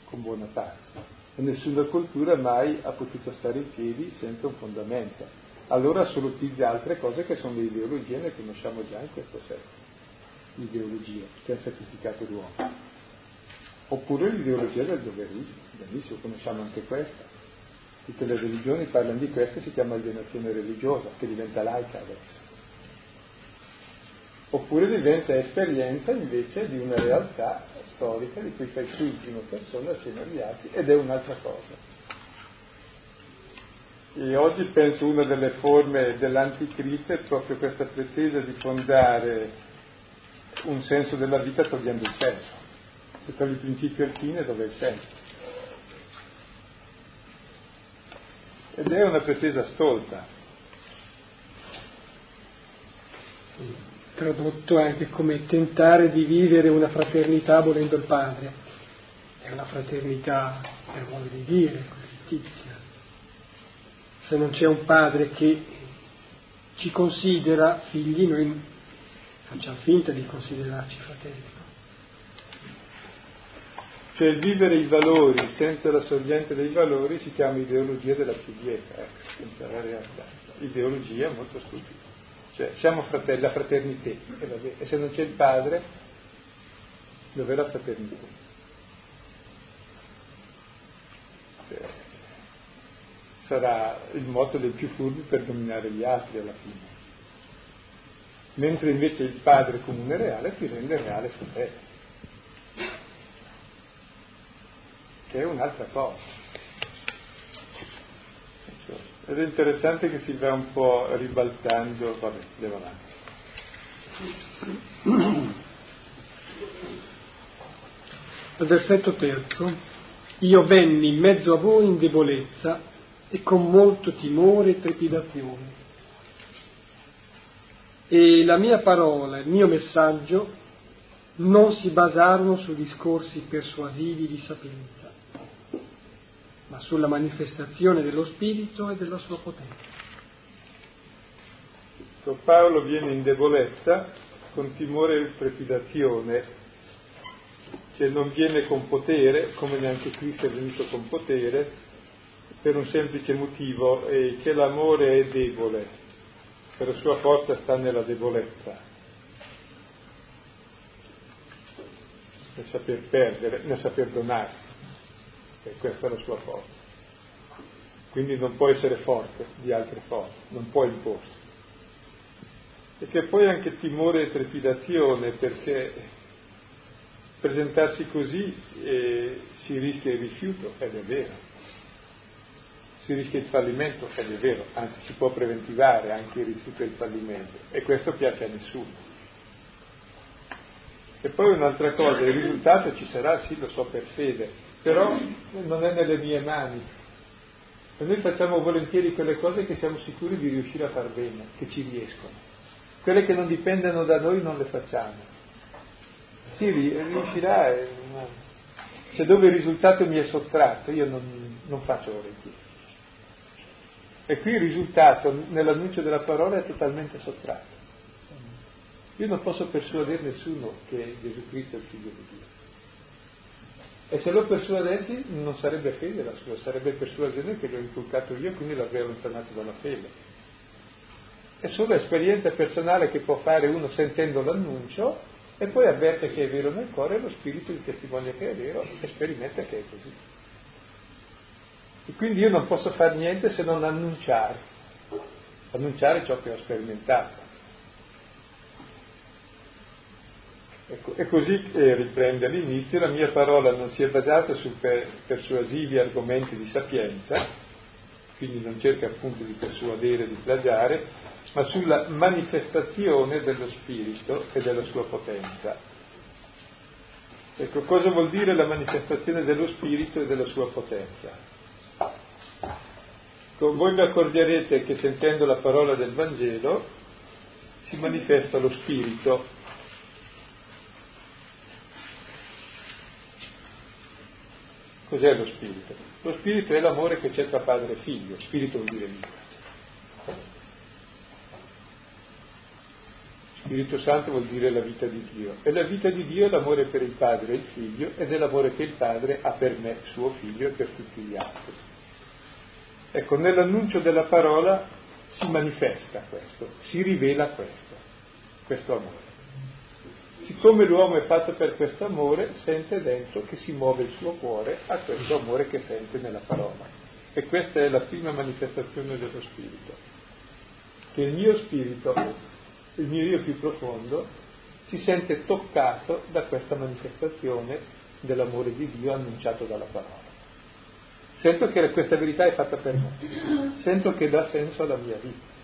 con buona pace. E nessuna cultura mai ha potuto stare in piedi senza un fondamento. Allora assolutizza altre cose che sono le ideologie, ne conosciamo già in questo secolo, l'ideologia che ha sacrificato l'uomo. Oppure l'ideologia del doverismo, benissimo, conosciamo anche questa. Tutte le religioni parlano di questo, si chiama alienazione religiosa, che diventa laica adesso oppure diventa esperienza invece di una realtà storica di cui fai tu in prima persona assieme agli altri ed è un'altra cosa. E oggi penso una delle forme dell'anticristo è proprio questa pretesa di fondare un senso della vita togliendo il senso. Se togli il principio e il fine, dove è il senso? Ed è una pretesa stolta tradotto anche come tentare di vivere una fraternità volendo il padre. È una fraternità per modo di dire, giustizia. Se non c'è un padre che ci considera figli, noi facciamo finta di considerarci fratelli. Cioè vivere i valori senza la sorgente dei valori si chiama ideologia della pietra, ecco, senza la realtà. Ideologia molto stupida. Cioè, siamo fratelli, la fraternità, e, e se non c'è il padre, dov'è la fraternità? Cioè, sarà il moto dei più furbi per dominare gli altri alla fine. Mentre invece il padre comune reale ti rende reale fratello, che è un'altra cosa. Ed è interessante che si va un po' ribaltando, vabbè, andiamo avanti. Al versetto terzo, io venni in mezzo a voi in debolezza e con molto timore e trepidazione. E la mia parola, il mio messaggio non si basarono su discorsi persuasivi di sapienza ma sulla manifestazione dello Spirito e della sua potenza. Paolo viene in debolezza con timore e trepidazione, che non viene con potere, come neanche Cristo è venuto con potere, per un semplice motivo, è che l'amore è debole, per la sua forza sta nella debolezza, nel saper perdere, nel saper donarsi e questa è la sua forza. Quindi non può essere forte di altre forze, non può imporsi. E che poi anche timore e trepidazione perché presentarsi così eh, si rischia il rifiuto, ed è vero. Si rischia il fallimento, ed è vero, anzi si può preventivare anche il e il fallimento. E questo piace a nessuno. E poi un'altra cosa, il risultato ci sarà, sì, lo so per fede, però non è nelle mie mani. E noi facciamo volentieri quelle cose che siamo sicuri di riuscire a far bene, che ci riescono. Quelle che non dipendono da noi non le facciamo. Sì, riuscirà, eh, se dove il risultato mi è sottratto, io non, non faccio volentieri. E qui il risultato nell'annuncio della parola è totalmente sottratto. Io non posso persuadere nessuno che Gesù Cristo è il figlio di Dio E se lo persuadessi non sarebbe fede la sua, sarebbe persuasione che gli ho inculcato io, quindi l'avrei allontanato dalla fede. È solo esperienza personale che può fare uno sentendo l'annuncio e poi avverte che è vero nel cuore e lo spirito di testimonia che è vero e sperimenta che è così. E quindi io non posso fare niente se non annunciare, annunciare ciò che ho sperimentato. Ecco, e così eh, riprende all'inizio, la mia parola non si è basata su per, persuasivi argomenti di sapienza, quindi non cerca appunto di persuadere, di plagiare, ma sulla manifestazione dello Spirito e della sua potenza. Ecco, cosa vuol dire la manifestazione dello Spirito e della sua potenza? Voi vi accorgerete che sentendo la parola del Vangelo si manifesta lo Spirito Cos'è lo spirito? Lo spirito è l'amore che c'è tra padre e figlio, spirito vuol dire vita. Spirito Santo vuol dire la vita di Dio. E la vita di Dio è l'amore per il padre e il figlio ed è l'amore che il padre ha per me, suo figlio, e per tutti gli altri. Ecco, nell'annuncio della parola si manifesta questo, si rivela questo, questo amore siccome l'uomo è fatto per questo amore, sente dentro che si muove il suo cuore a questo amore che sente nella parola. E questa è la prima manifestazione dello spirito. Che il mio spirito, il mio io più profondo, si sente toccato da questa manifestazione dell'amore di Dio annunciato dalla parola. Sento che questa verità è fatta per me, sento che dà senso alla mia vita.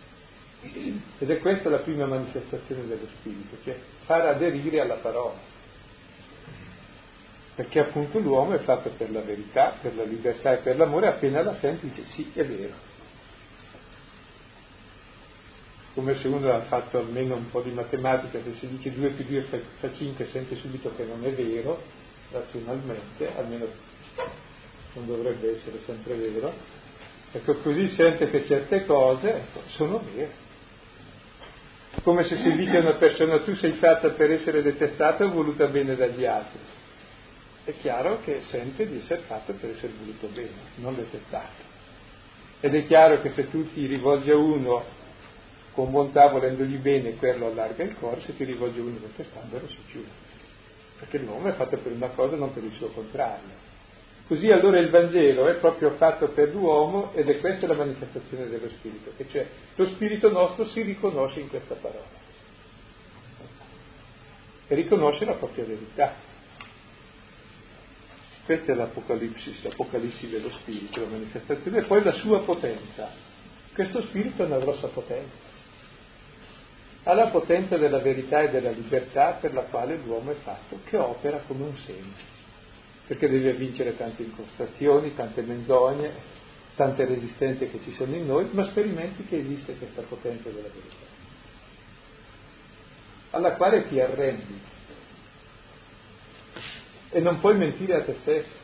Ed è questa la prima manifestazione dello Spirito, cioè far aderire alla parola. Perché appunto l'uomo è fatto per la verità, per la libertà e per l'amore, appena la sente dice sì, è vero. Come se uno ha fatto almeno un po' di matematica, se si dice 2 più 2 fa 5 sente subito che non è vero, razionalmente, almeno non dovrebbe essere sempre vero, ecco così sente che certe cose ecco, sono vere come se si dice a una persona tu sei fatta per essere detestata o voluta bene dagli altri. È chiaro che sente di essere fatta per essere voluto bene, non detestato. Ed è chiaro che se tu ti rivolgi a uno con bontà volendogli bene, quello allarga il cuore, se ti rivolgi a uno detestandolo si chiude. Perché l'uomo è fatto per una cosa, non per il suo contrario. Così allora il Vangelo è proprio fatto per l'uomo ed è questa la manifestazione dello Spirito, che cioè lo Spirito nostro si riconosce in questa parola e riconosce la propria verità. Questa è l'Apocalisse, l'Apocalisse dello Spirito, la manifestazione, e poi la sua potenza. Questo Spirito ha una grossa potenza. Ha la potenza della verità e della libertà per la quale l'uomo è fatto, che opera come un segno perché deve vincere tante incrostazioni, tante menzogne, tante resistenze che ci sono in noi, ma sperimenti che esiste questa potenza della verità, alla quale ti arrendi e non puoi mentire a te stesso,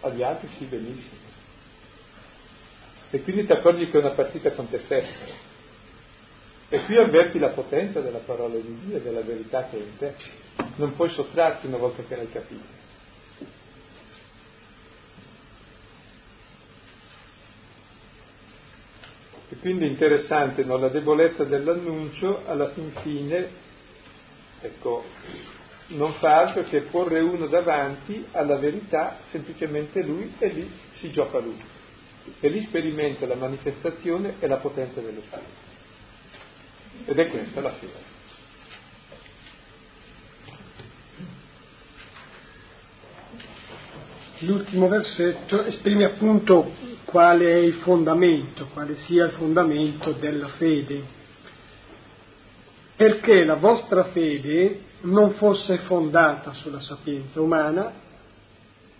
agli altri sì benissimo. E quindi ti accorgi che è una partita con te stesso. E qui avverti la potenza della parola di Dio e della verità che è in te. Non puoi sottrarti una volta che l'hai capito. Quindi interessante, no? la debolezza dell'annuncio alla fin fine, ecco, non fa altro che porre uno davanti alla verità, semplicemente lui, e lì si gioca lui. E lì sperimenta la manifestazione e la potenza dello Spirito. Ed è questa la fede. L'ultimo versetto esprime appunto quale è il fondamento, quale sia il fondamento della fede. Perché la vostra fede non fosse fondata sulla sapienza umana,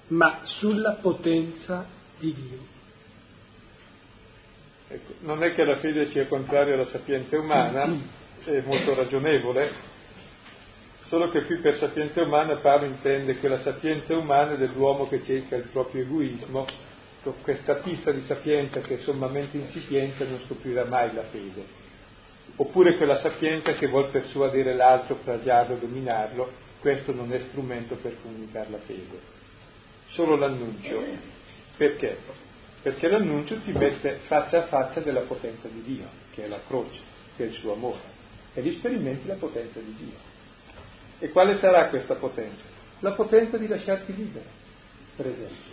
ma sulla potenza di Dio. Ecco, non è che la fede sia contraria alla sapienza umana, è molto ragionevole, solo che qui per sapienza umana Paolo intende quella sapienza umana dell'uomo che cerca il proprio egoismo, con questa pista di sapienza che è sommamente insipiente non scoprirà mai la fede, oppure quella sapienza che vuol persuadere l'altro, plagiarlo, dominarlo, questo non è strumento per comunicare la fede. solo l'annuncio. Perché? Perché l'annuncio ti mette faccia a faccia della potenza di Dio, che è la croce, che è il suo amore, e vi sperimenti la potenza di Dio. E quale sarà questa potenza? La potenza di lasciarti libero, per esempio.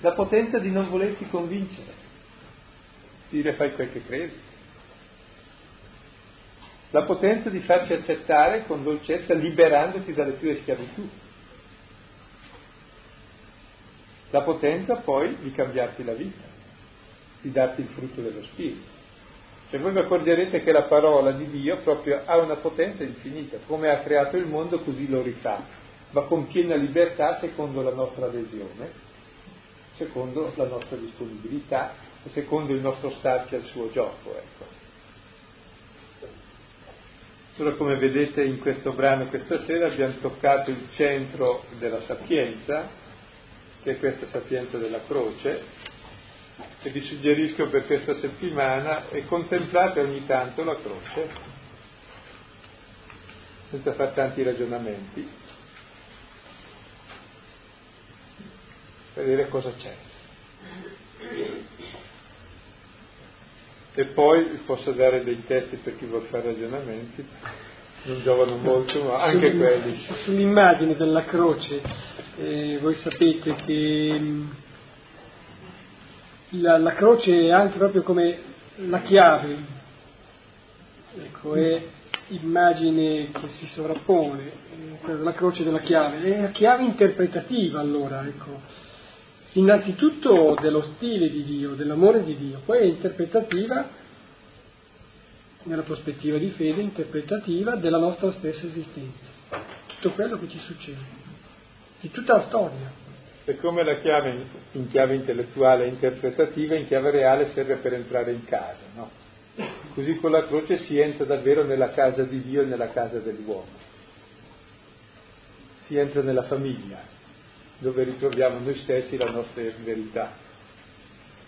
La potenza di non volerti convincere, dire fai quel che credi. La potenza di farci accettare con dolcezza liberandoti dalle tue schiavitù. La potenza poi di cambiarti la vita, di darti il frutto dello Spirito. Cioè voi vi accorgerete che la parola di Dio proprio ha una potenza infinita, come ha creato il mondo così lo rifà, ma con piena libertà secondo la nostra adesione, secondo la nostra disponibilità e secondo il nostro starci al suo gioco. Ecco. Allora come vedete in questo brano questa sera abbiamo toccato il centro della sapienza, che è questa sapienza della croce, e vi suggerisco per questa settimana e contemplate ogni tanto la croce, senza fare tanti ragionamenti, per vedere cosa c'è. E poi posso dare dei testi per chi vuole fare ragionamenti, non giovano molto, ma anche quelli. Sull'immagine della croce eh, voi sapete che la, la, croce è anche proprio come la chiave, ecco, è immagine che si sovrappone, eh, la croce della chiave, è la chiave interpretativa allora, ecco, innanzitutto dello stile di Dio, dell'amore di Dio, poi è interpretativa nella prospettiva di fede, interpretativa della nostra stessa esistenza, tutto quello che ci succede. Di tutta la storia. E come la chiave in chiave intellettuale e interpretativa, in chiave reale serve per entrare in casa, no? Così con la croce si entra davvero nella casa di Dio e nella casa dell'uomo. Si entra nella famiglia, dove ritroviamo noi stessi la nostra verità.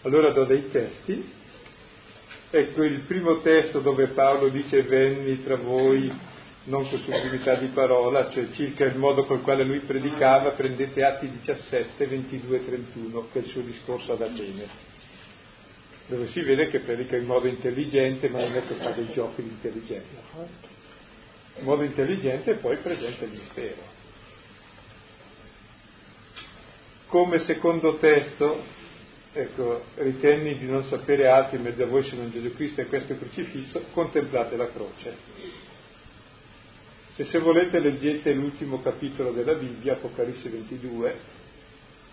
Allora do dei testi. Ecco il primo testo dove Paolo dice venni tra voi non con sublimità di parola, cioè circa il modo col quale lui predicava, prendete Atti 17, 22 e 31, che è il suo discorso ad Atene, dove si vede che predica in modo intelligente, ma non è che fa dei giochi di intelligenza. In modo intelligente poi presenta il mistero. Come secondo testo, ecco, ritenni di non sapere altro in mezzo a voi se non Gesù Cristo e questo crocifisso, contemplate la croce e se volete leggete l'ultimo capitolo della Bibbia, Apocalisse 22,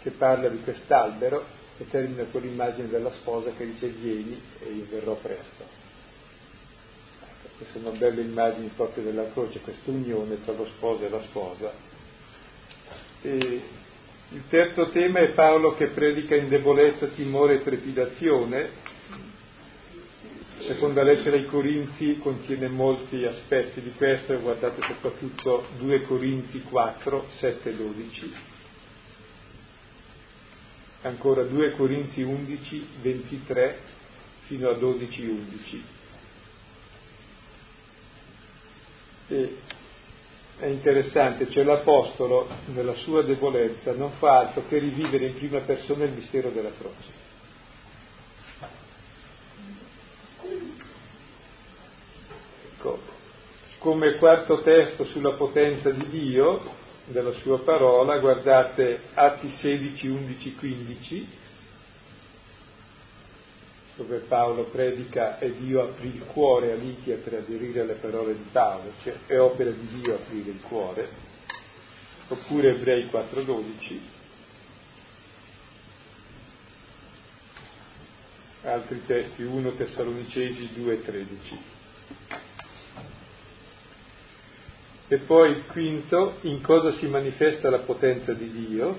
che parla di quest'albero e termina con l'immagine della sposa che dice vieni e io verrò presto. Ecco, queste sono belle immagini proprio della croce, questa unione tra lo sposo e la sposa. E il terzo tema è Paolo che predica in debolezza, timore e trepidazione, seconda lettera ai Corinzi contiene molti aspetti di questo, guardate soprattutto 2 Corinzi 4, 7 e 12, ancora 2 Corinzi 11, 23 fino a 12, 11. E è interessante, cioè l'Apostolo nella sua debolezza non fa altro che rivivere in prima persona il mistero della croce come quarto testo sulla potenza di Dio, della sua parola, guardate Atti 16, 11, 15, dove Paolo predica e Dio aprì il cuore a Lidia per aderire alle parole di Paolo, cioè è opera di Dio aprire il cuore, oppure Ebrei 4, 12, altri testi, 1 Tessalonicesi 2, 13. E poi il quinto, in cosa si manifesta la potenza di Dio?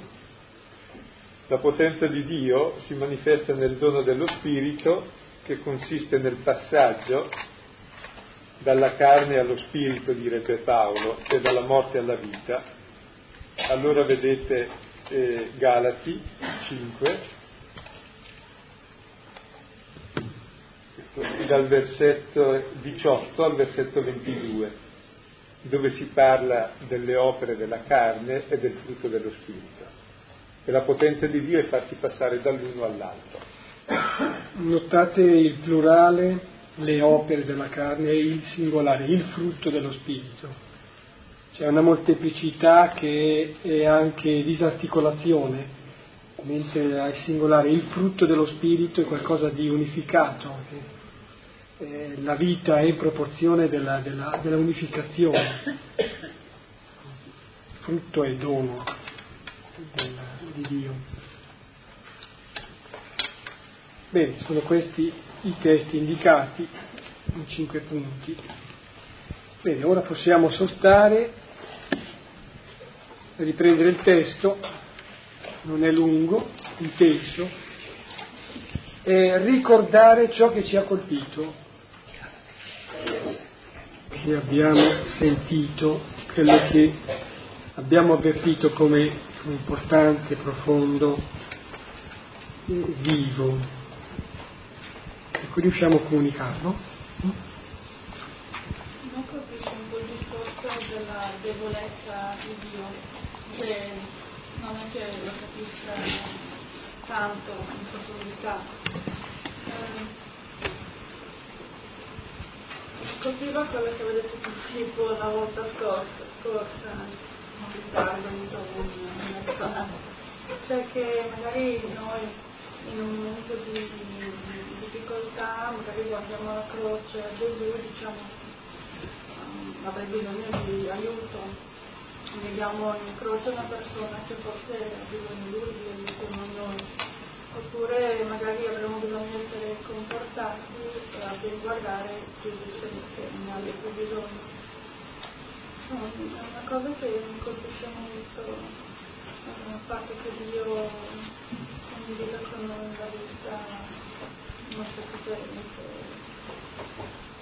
La potenza di Dio si manifesta nel dono dello Spirito che consiste nel passaggio dalla carne allo Spirito, direbbe Paolo, e dalla morte alla vita. Allora vedete eh, Galati 5, dal versetto 18 al versetto 22 dove si parla delle opere della carne e del frutto dello spirito. E la potenza di Dio è farsi passare dall'uno all'altro. Notate il plurale, le opere della carne e il singolare, il frutto dello spirito. C'è una molteplicità che è anche disarticolazione, mentre al singolare il frutto dello spirito è qualcosa di unificato. Eh, la vita è in proporzione della, della, della unificazione. Frutto e dono della, di Dio. Bene, sono questi i testi indicati in cinque punti. Bene, ora possiamo sostare, riprendere il testo, non è lungo, intenso, e ricordare ciò che ci ha colpito, che abbiamo sentito, quello che abbiamo avvertito come importante, profondo, vivo. Ecco, riusciamo a comunicarlo? Non capisco un po' il discorso della debolezza di Dio, che non è che lo capisca tanto in profondità. Eh, colpiva quello che avete detto tipo la volta scorsa, scorsa non ricordo, un cioè che magari noi in un momento di difficoltà, magari guardiamo la croce a Gesù e diciamo um, avrei bisogno di aiuto, vediamo in croce una persona che forse ha bisogno di lui, di aiuto, non noi. Oppure magari avremo bisogno di essere confortati e a ben guardare Gesù che ne ha più bisogno. No, è una cosa che mi colpisce molto, il fatto che Dio condivida con noi la vita nostre sofferenze.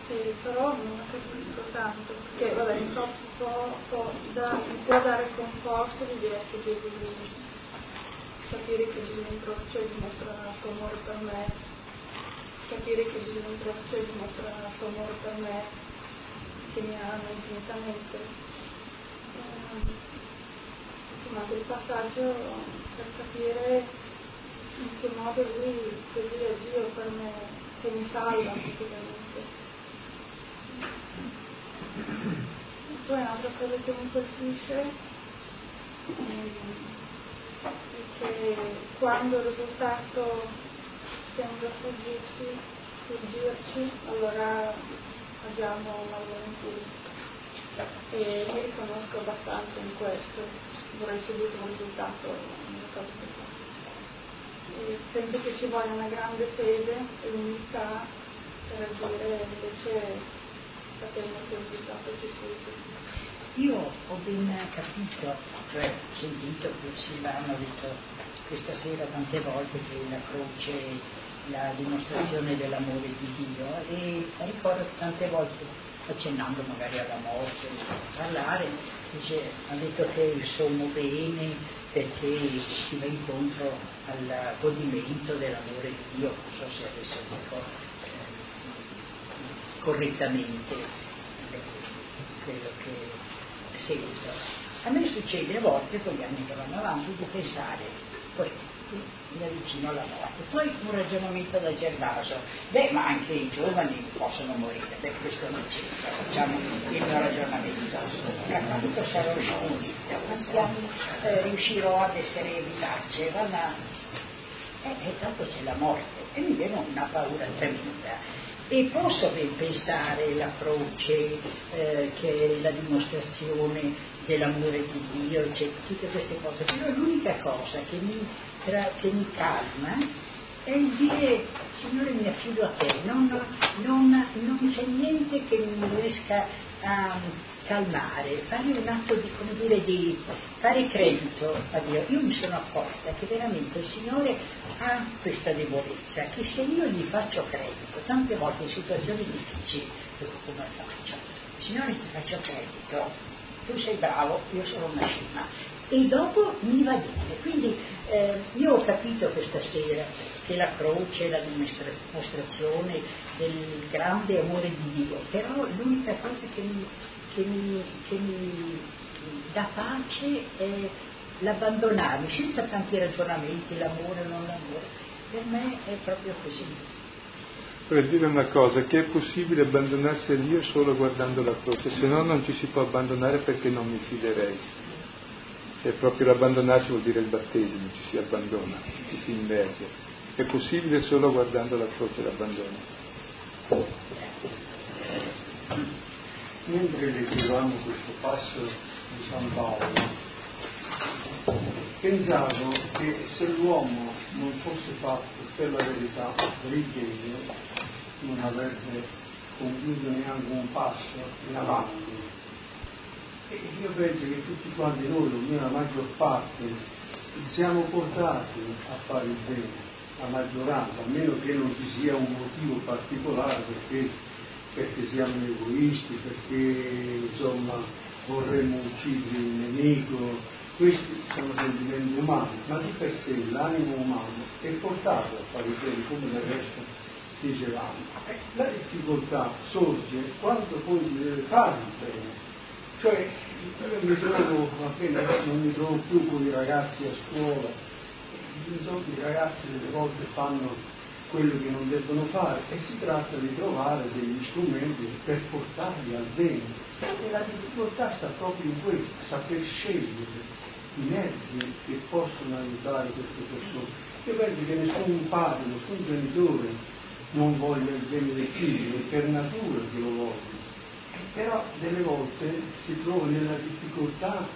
E però non capisco tanto, perché vabbè, mi può, può, può, da, può dare conforto l'idea che Gesù capire che Gesù in croce dimostra il suo amore per me, capire che Gesù in croce dimostra il suo amore per me, che mi ama infinitamente. Eh, insomma, quel passaggio per capire in che modo lui così è Dio per me, che mi salva praticamente. Poi un'altra cosa che mi colpisce è che quando il risultato sembra fuggirsi, fuggirci, allora agiamo malvolentieri. E mi riconosco abbastanza in questo, vorrei subito un risultato nelle cose che faccio penso che ci voglia una grande fede e unità per agire invece sapendo che il risultato ci sia. Io ho ben capito, cioè sentito che Silvano ha detto questa sera tante volte che la croce è la dimostrazione dell'amore di Dio e ricordo che tante volte accennando magari alla morte, parlare, dice, ha detto che il sommo bene perché si va incontro al godimento dell'amore di Dio, non so se adesso dico eh, correttamente quello che sento. A me succede a volte con gli anni che vanno avanti di pensare, poi mi avvicino alla morte. Poi un ragionamento da Gervaso, beh ma anche i giovani possono morire, beh questo non c'entra, facciamo il mio ragionamento, a quanto sarò quanti anni eh, riuscirò ad essere vivace, ma e, e dopo c'è la morte e mi viene una paura tremenda. E posso ben pensare la croce eh, che è la dimostrazione dell'amore di Dio, cioè, tutte queste cose, però l'unica cosa che mi tra, che mi calma è il dire Signore mi affido a te, non, non, non c'è niente che mi riesca a calmare, fare un atto di, come dire, di fare credito a Dio. Io mi sono accorta che veramente il Signore ha questa debolezza, che se io gli faccio credito, tante volte in situazioni difficili, dico come faccio? Signore ti faccio credito, tu sei bravo, io sono una scema, e dopo mi va bene. Quindi eh, io ho capito questa sera che la croce è la dimostrazione del grande amore di Dio, però l'unica cosa che mi, che mi, che mi dà pace è l'abbandonarmi senza tanti ragionamenti, l'amore o non l'amore, per me è proprio così. Per dire una cosa, che è possibile abbandonarsi a Dio solo guardando la croce, se no non ci si può abbandonare perché non mi fiderei. E proprio l'abbandonarsi vuol dire il battesimo, ci si abbandona, ci si immerge. È possibile solo guardando la croce l'abbandono. Mentre leggevamo questo passo di San Paolo, pensavo che se l'uomo non fosse fatto per la verità, per il genio, non avrebbe compiuto neanche un passo in avanti. E io penso che tutti quanti noi, almeno la maggior parte, siamo portati a fare il bene, la maggioranza, a meno che non ci sia un motivo particolare perché, perché siamo egoisti, perché insomma vorremmo uccidere il nemico, questi sono sentimenti umani, ma di per sé l'animo umano è portato a fare bene come del resto dicevamo. La difficoltà sorge quando poi si deve fare il bene. Cioè, io mi trovo, appena non mi trovo più con i ragazzi a scuola, i ragazzi delle volte fanno quello che non debbono fare e si tratta di trovare degli strumenti per portarli al bene. E la difficoltà sta proprio in questo, saper scegliere i mezzi che possono aiutare queste persone. Io penso che nessun padre, nessun genitore non voglia il bene del figlio, è per natura che lo voglia. Però delle volte si trova nella difficoltà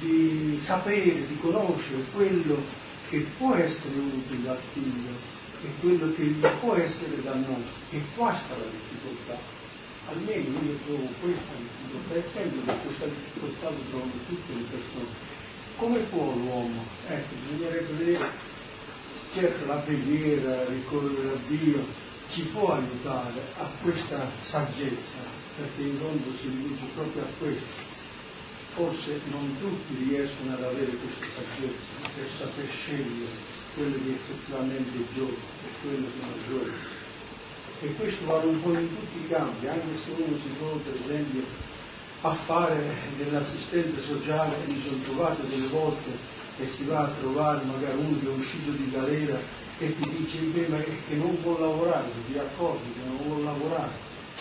di sapere, di conoscere quello che può essere utile al figlio e quello che gli può essere dannoso. E qua sta la difficoltà. Almeno io trovo questa difficoltà e penso che questa difficoltà lo trovano tutte le persone come può l'uomo? Ecco, bisognerebbe vedere, certo la preghiera, ricorrere a Dio, ci può aiutare a questa saggezza, perché in fondo si riduce proprio a questo. Forse non tutti riescono ad avere questa saggezza per saper scegliere quello che effettivamente è giorno e quello che non giorno. E questo vale un po' in tutti i campi, anche se uno si trova per esempio a fare dell'assistenza sociale mi sono trovato delle volte e si va a trovare magari uno che è uscito di galera e ti dice beh, ma che non vuol lavorare, ti accorgi che non vuole lavorare,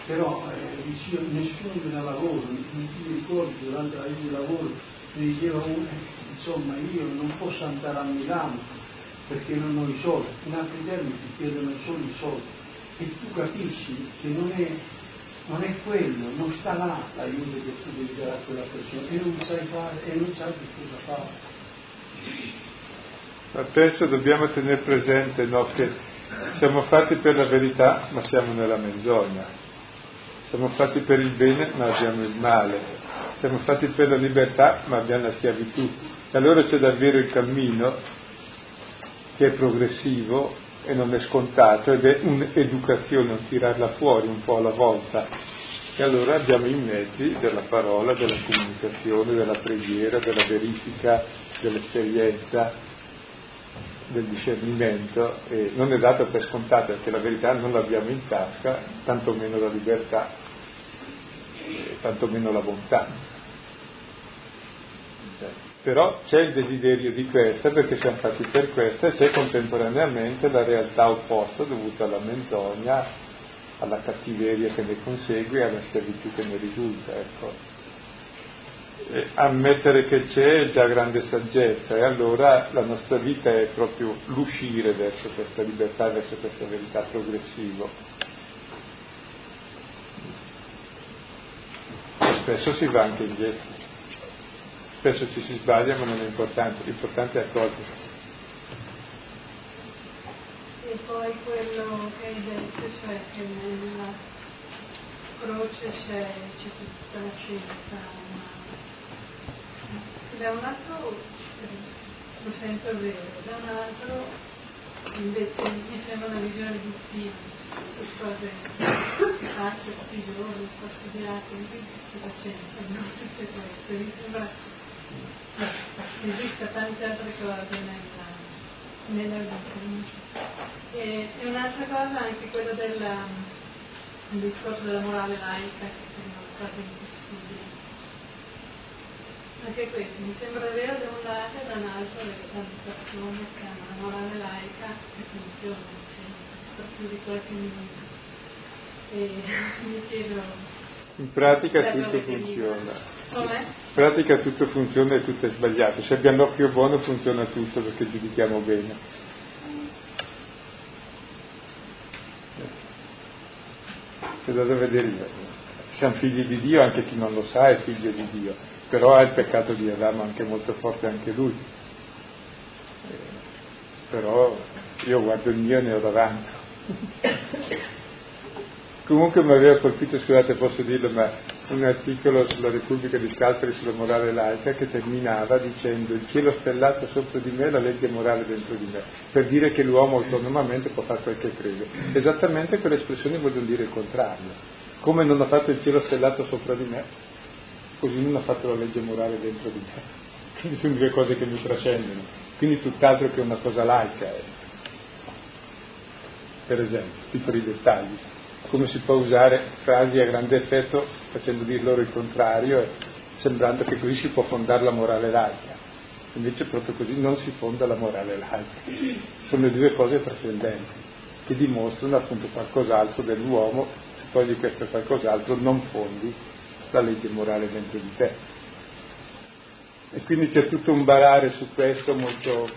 però eh, dice, nessuno me ne lavoro, mi, mi ricordo durante la vita di lavoro mi diceva uno, eh, insomma io non posso andare a Milano perché non ho i soldi, in altri termini ti chiedono solo i soldi e tu capisci che non è non è quello, non sta là l'aiuto che tu devi dare a quella persona e non sai fare e non sai che cosa fare. Adesso dobbiamo tenere presente no, che siamo fatti per la verità ma siamo nella menzogna, siamo fatti per il bene ma abbiamo il male, siamo fatti per la libertà ma abbiamo la schiavitù. E allora c'è davvero il cammino che è progressivo e non è scontato ed è un'educazione, un tirarla fuori un po' alla volta. E allora abbiamo i mezzi della parola, della comunicazione, della preghiera, della verifica, dell'esperienza, del discernimento e non è dato per scontato perché la verità non l'abbiamo in tasca, tantomeno la libertà, tantomeno la bontà però c'è il desiderio di questa perché siamo fatti per questa e c'è contemporaneamente la realtà opposta dovuta alla menzogna, alla cattiveria che ne consegue e alla schiavitù che ne risulta. Ecco. ammettere che c'è è già grande saggezza e allora la nostra vita è proprio l'uscire verso questa libertà, verso questa verità progressivo. spesso si va anche indietro. Spesso ci si sbaglia ma non è importante, l'importante è accorgersi. E poi quello che hai detto, cioè che nella croce c'è, c'è tutta la umana. Da un lato lo sento vero, da un altro invece mi sembra una visione di Dio, le cose che faccio tutti i giorni, ho studiato, la scienza, no? tutte queste, mi sembra esiste tante altre cose nella, nella vita. E, e, un'altra cosa anche quella del discorso della morale laica che sembra quasi impossibile. Anche questo mi sembra vero da un lato e da un altro le tante persone che hanno la morale laica che funziona, per più di qualche minuto. E mi chiedo... In pratica tutto funziona. Com'è? In pratica tutto funziona e tutto è sbagliato. Se abbiamo l'occhio buono funziona tutto perché giudichiamo bene. C'è da vedere siamo figli di Dio, anche chi non lo sa è figlio di Dio, però ha il peccato di Adamo anche molto forte anche lui. Eh, però io guardo il mio e ne ho davanti. Comunque mi aveva colpito, scusate posso dirlo, ma un articolo sulla Repubblica di Scalperi sulla morale laica che terminava dicendo il cielo stellato sopra di me e la legge morale dentro di me, per dire che l'uomo autonomamente può fare quel che crede. Esattamente quelle espressioni vogliono dire il contrario. Come non ha fatto il cielo stellato sopra di me, così non ha fatto la legge morale dentro di me. Quindi sono due cose che mi trascendono. Quindi tutt'altro che una cosa laica è. Per esempio, piccoli dettagli. Come si può usare frasi a grande effetto facendo dir loro il contrario, sembrando che così si può fondare la morale laica. Invece proprio così non si fonda la morale laica. Sono due cose trascendenti che dimostrano appunto qualcos'altro dell'uomo poi di questo qualcos'altro non fondi la legge morale dentro di te. E quindi c'è tutto un barare su questo molto,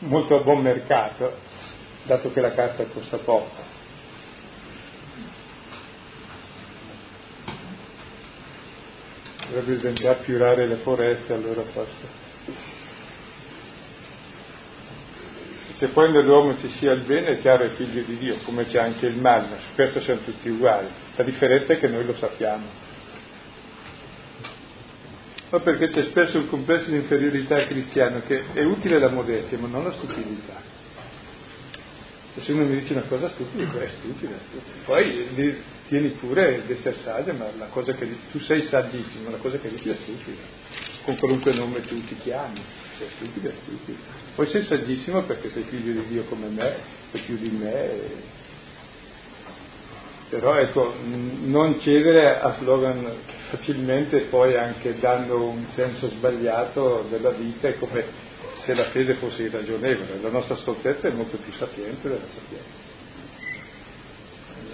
molto a buon mercato, dato che la carta costa poco. Dovrebbe piurare le foreste, allora forse. Se poi nell'uomo ci sia il bene, è chiaro, è figlio di Dio, come c'è anche il male, ma su questo siamo tutti uguali. La differenza è che noi lo sappiamo. Ma perché c'è spesso un complesso di inferiorità cristiano che è utile la modestia, ma non la stupidità. Se uno mi dice una cosa stupida, è stupida. Poi tieni pure di essere saggio, ma la cosa che tu sei saggissimo, la cosa che dici è stupida. Con qualunque nome tu ti chiami, sei stupido, è stupido. Poi sei saggissimo perché sei figlio di Dio come me, e più di me. Però ecco, non cedere a slogan facilmente poi anche danno un senso sbagliato della vita è come se la fede fosse irragionevole. La nostra stoltezza è molto più sapiente della sapienza.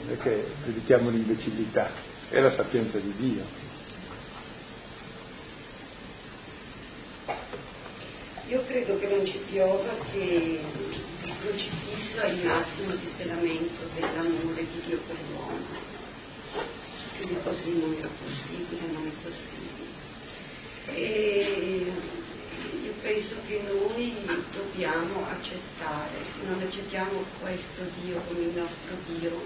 Non è che predichiamo l'imbecillità, è la sapienza di Dio. Io credo che non ci piova che il crocifisso è il massimo disvelamento dell'amore di Dio per l'uomo. Quindi così non era possibile, non è possibile. E io penso che noi dobbiamo accettare, se non accettiamo questo Dio come il nostro Dio,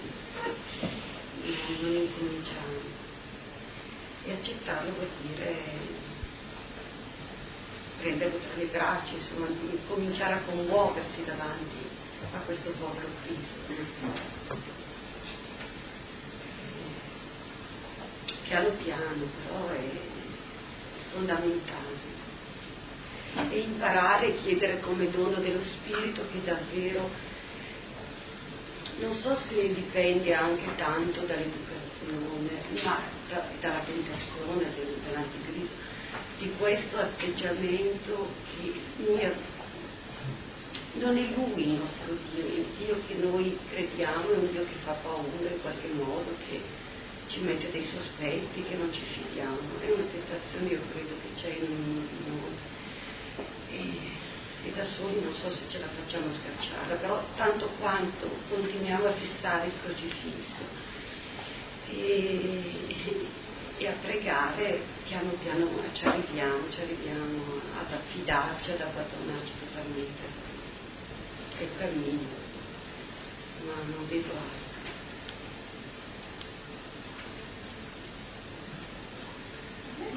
non incominciamo. E accettarlo vuol dire prenderlo tra le braccia, insomma, cominciare a commuoversi davanti a questo povero Cristo. Piano piano, però è fondamentale. E imparare e chiedere come dono dello Spirito che davvero, non so se dipende anche tanto dall'educazione, ma dalla tentazione dell'anticristo, di questo atteggiamento che noi non è lui il nostro Dio, il Dio che noi crediamo, è un Dio che fa paura in qualche modo, che ci mette dei sospetti, che non ci fidiamo. È una tentazione, io credo, che c'è in noi. E, e, da soli non so se ce la facciamo scacciare, però tanto quanto continuiamo a fissare il crocifisso. E, e a pregare piano piano ci arriviamo, ci arriviamo ad affidarci, ad abbandonarci totalmente. Il cammino, ma non vedo altro.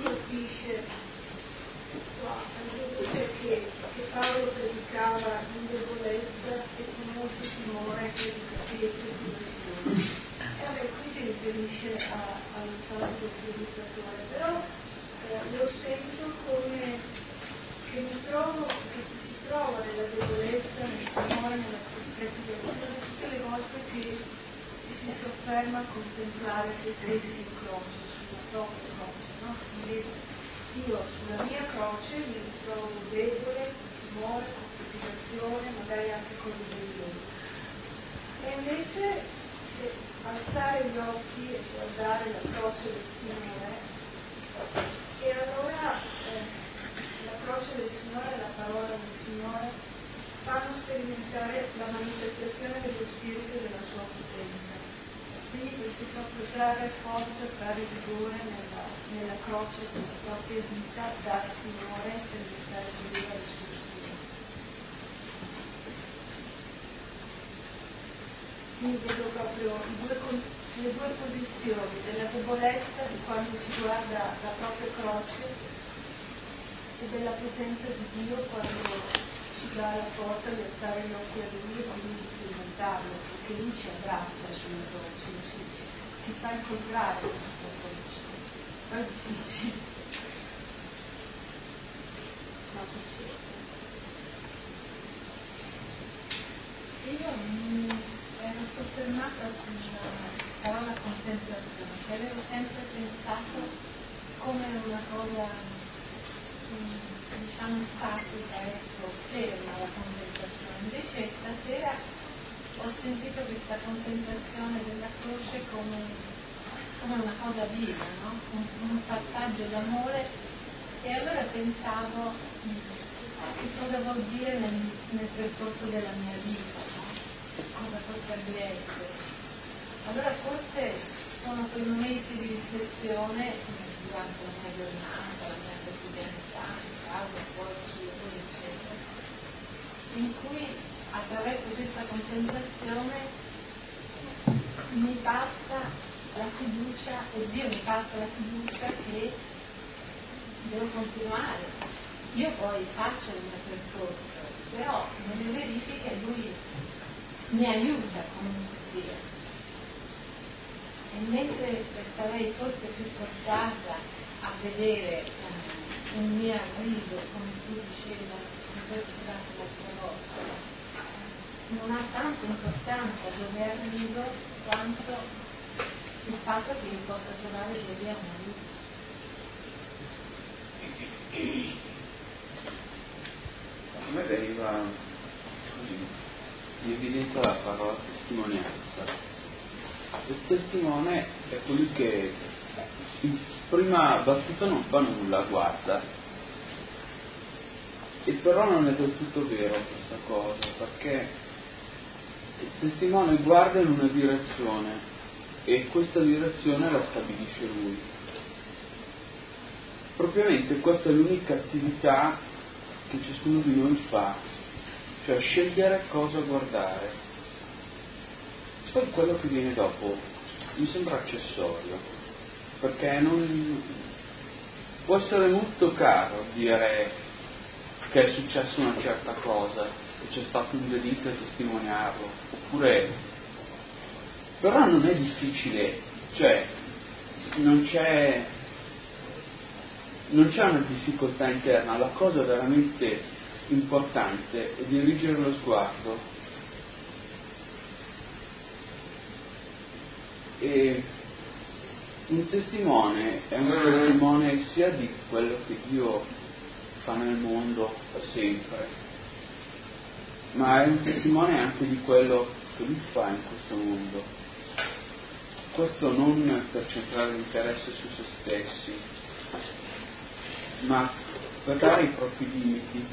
Colpisce qua, Paolo predicava in debolezza e con molto timore che Pietro e vabbè, qui si riferisce allo stato del predicatore, però eh, lo sento come che mi trovo, che si trova nella debolezza, nel timore, nella mondo, tutte le volte che si sofferma a contemplare se stessi in croce sulla propria croce, no? io sulla mia croce mi ritrovo debole, timore, complicazione, magari anche con ribellione. E invece se alzare gli occhi e guardare la croce del Signore, e allora eh, la croce del Signore la parola del Signore fanno sperimentare la manifestazione dello Spirito e della sua potenza quindi perché proprio trarre forza, trarre vigore nella, nella croce della propria vita dal Signore e sperimentare sue spirito. Quindi vedo proprio due, le due posizioni della debolezza di quando si guarda la propria croce e della potenza di Dio quando ci dà la forza di alzare gli occhi a Lui e quindi di sperimentarlo, perché Lui ci abbraccia sulla croce, ci, ci fa incontrare questa croce. È difficile, ma succede. Io soffermata sulla parola contemplazione, che avevo sempre pensato come una cosa diciamo statica, ecco, ferma la contemplazione. Invece stasera ho sentito questa contemplazione della croce come, come una cosa viva, no? un, un, passaggio d'amore e allora pensavo che cosa vuol dire nel, nel percorso della mia vita? Cosa potrebbe essere. Allora forse sono quei momenti di riflessione durante la mia giornata, la mia quotidianità, in casa, fuori, sul lavoro, eccetera, in cui attraverso questa contemplazione mi passa la fiducia, e Dio mi passa la fiducia che devo continuare. Io poi faccio il mio percorso, però nelle verifiche lui mi aiuta comunque sia. E mentre sarei forse più portata a vedere eh, un mio arrivo, come tu dicevi, come tu l'altra volta, non ha tanta importanza dove arrivo quanto il fatto che io possa trovare dove è un aiuto. A me veniva così, in evidenza la parola testimonianza. Il testimone è colui che in prima battuta non fa nulla, guarda. E però non è del tutto vero questa cosa, perché il testimone guarda in una direzione e questa direzione la stabilisce lui. Propriamente questa è l'unica attività che ciascuno di noi fa, cioè scegliere cosa guardare. Poi quello che viene dopo mi sembra accessorio, perché non può essere molto caro dire che è successa una certa cosa, che c'è stato un delitto e testimoniarlo, oppure però non è difficile, cioè non c'è, non c'è una difficoltà interna, la cosa veramente importante è dirigere lo sguardo E un testimone è un testimone sia di quello che Dio fa nel mondo sempre, ma è un testimone anche di quello che Lui fa in questo mondo. Questo non per centrare l'interesse su se stessi, ma per dare i propri limiti,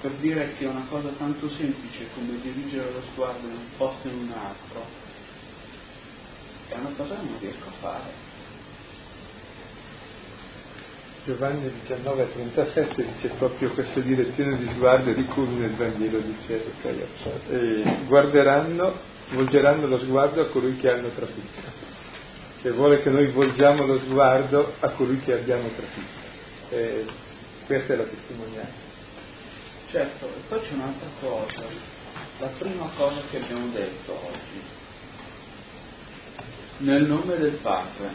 per dire che una cosa tanto semplice come dirigere lo sguardo in un posto e in un altro è una cosa che non riesco a fare. Giovanni 19,37 dice proprio questa direzione di sguardo di cui nel Vangelo dice e guarderanno, volgeranno lo sguardo a colui che hanno trafitto. Cioè vuole che noi volgiamo lo sguardo a colui che abbiamo trafitto. E questa è la testimonianza. Certo, e poi c'è un'altra cosa, la prima cosa che abbiamo detto oggi, nel nome del Padre,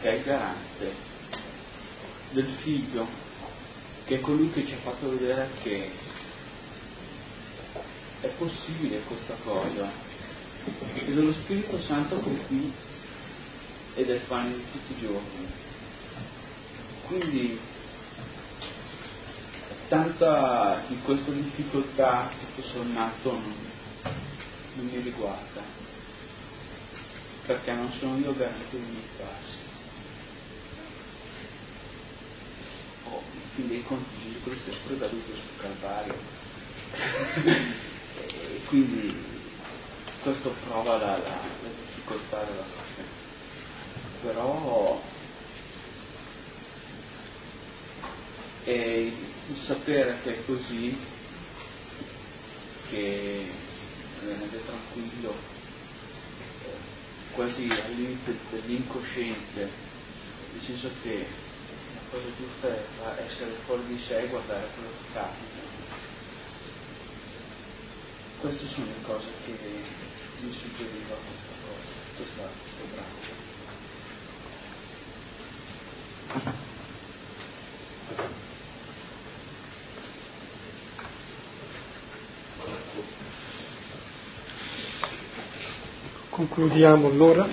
che è il garante, del Figlio, che è colui che ci ha fatto vedere che è possibile questa cosa, e dello Spirito Santo che qui ed è il pane di tutti i giorni. Quindi tanta di questa difficoltà tutto sommato non, non mi riguarda, perché non sono io garante dei miei passi. Oh, in fin dei conti Gesù Cristo è pure caduto sul Calvario. e quindi questo prova la, la, la difficoltà della fede. Però è il sapere che è così, che rende tranquillo, quasi al limite dell'incosciente, nel senso che la cosa giusta è essere fuori di sé e guardare quello che capita. Queste sono le cose che mi suggeriva questa cosa, questa, questo brano. Concludiamo allora.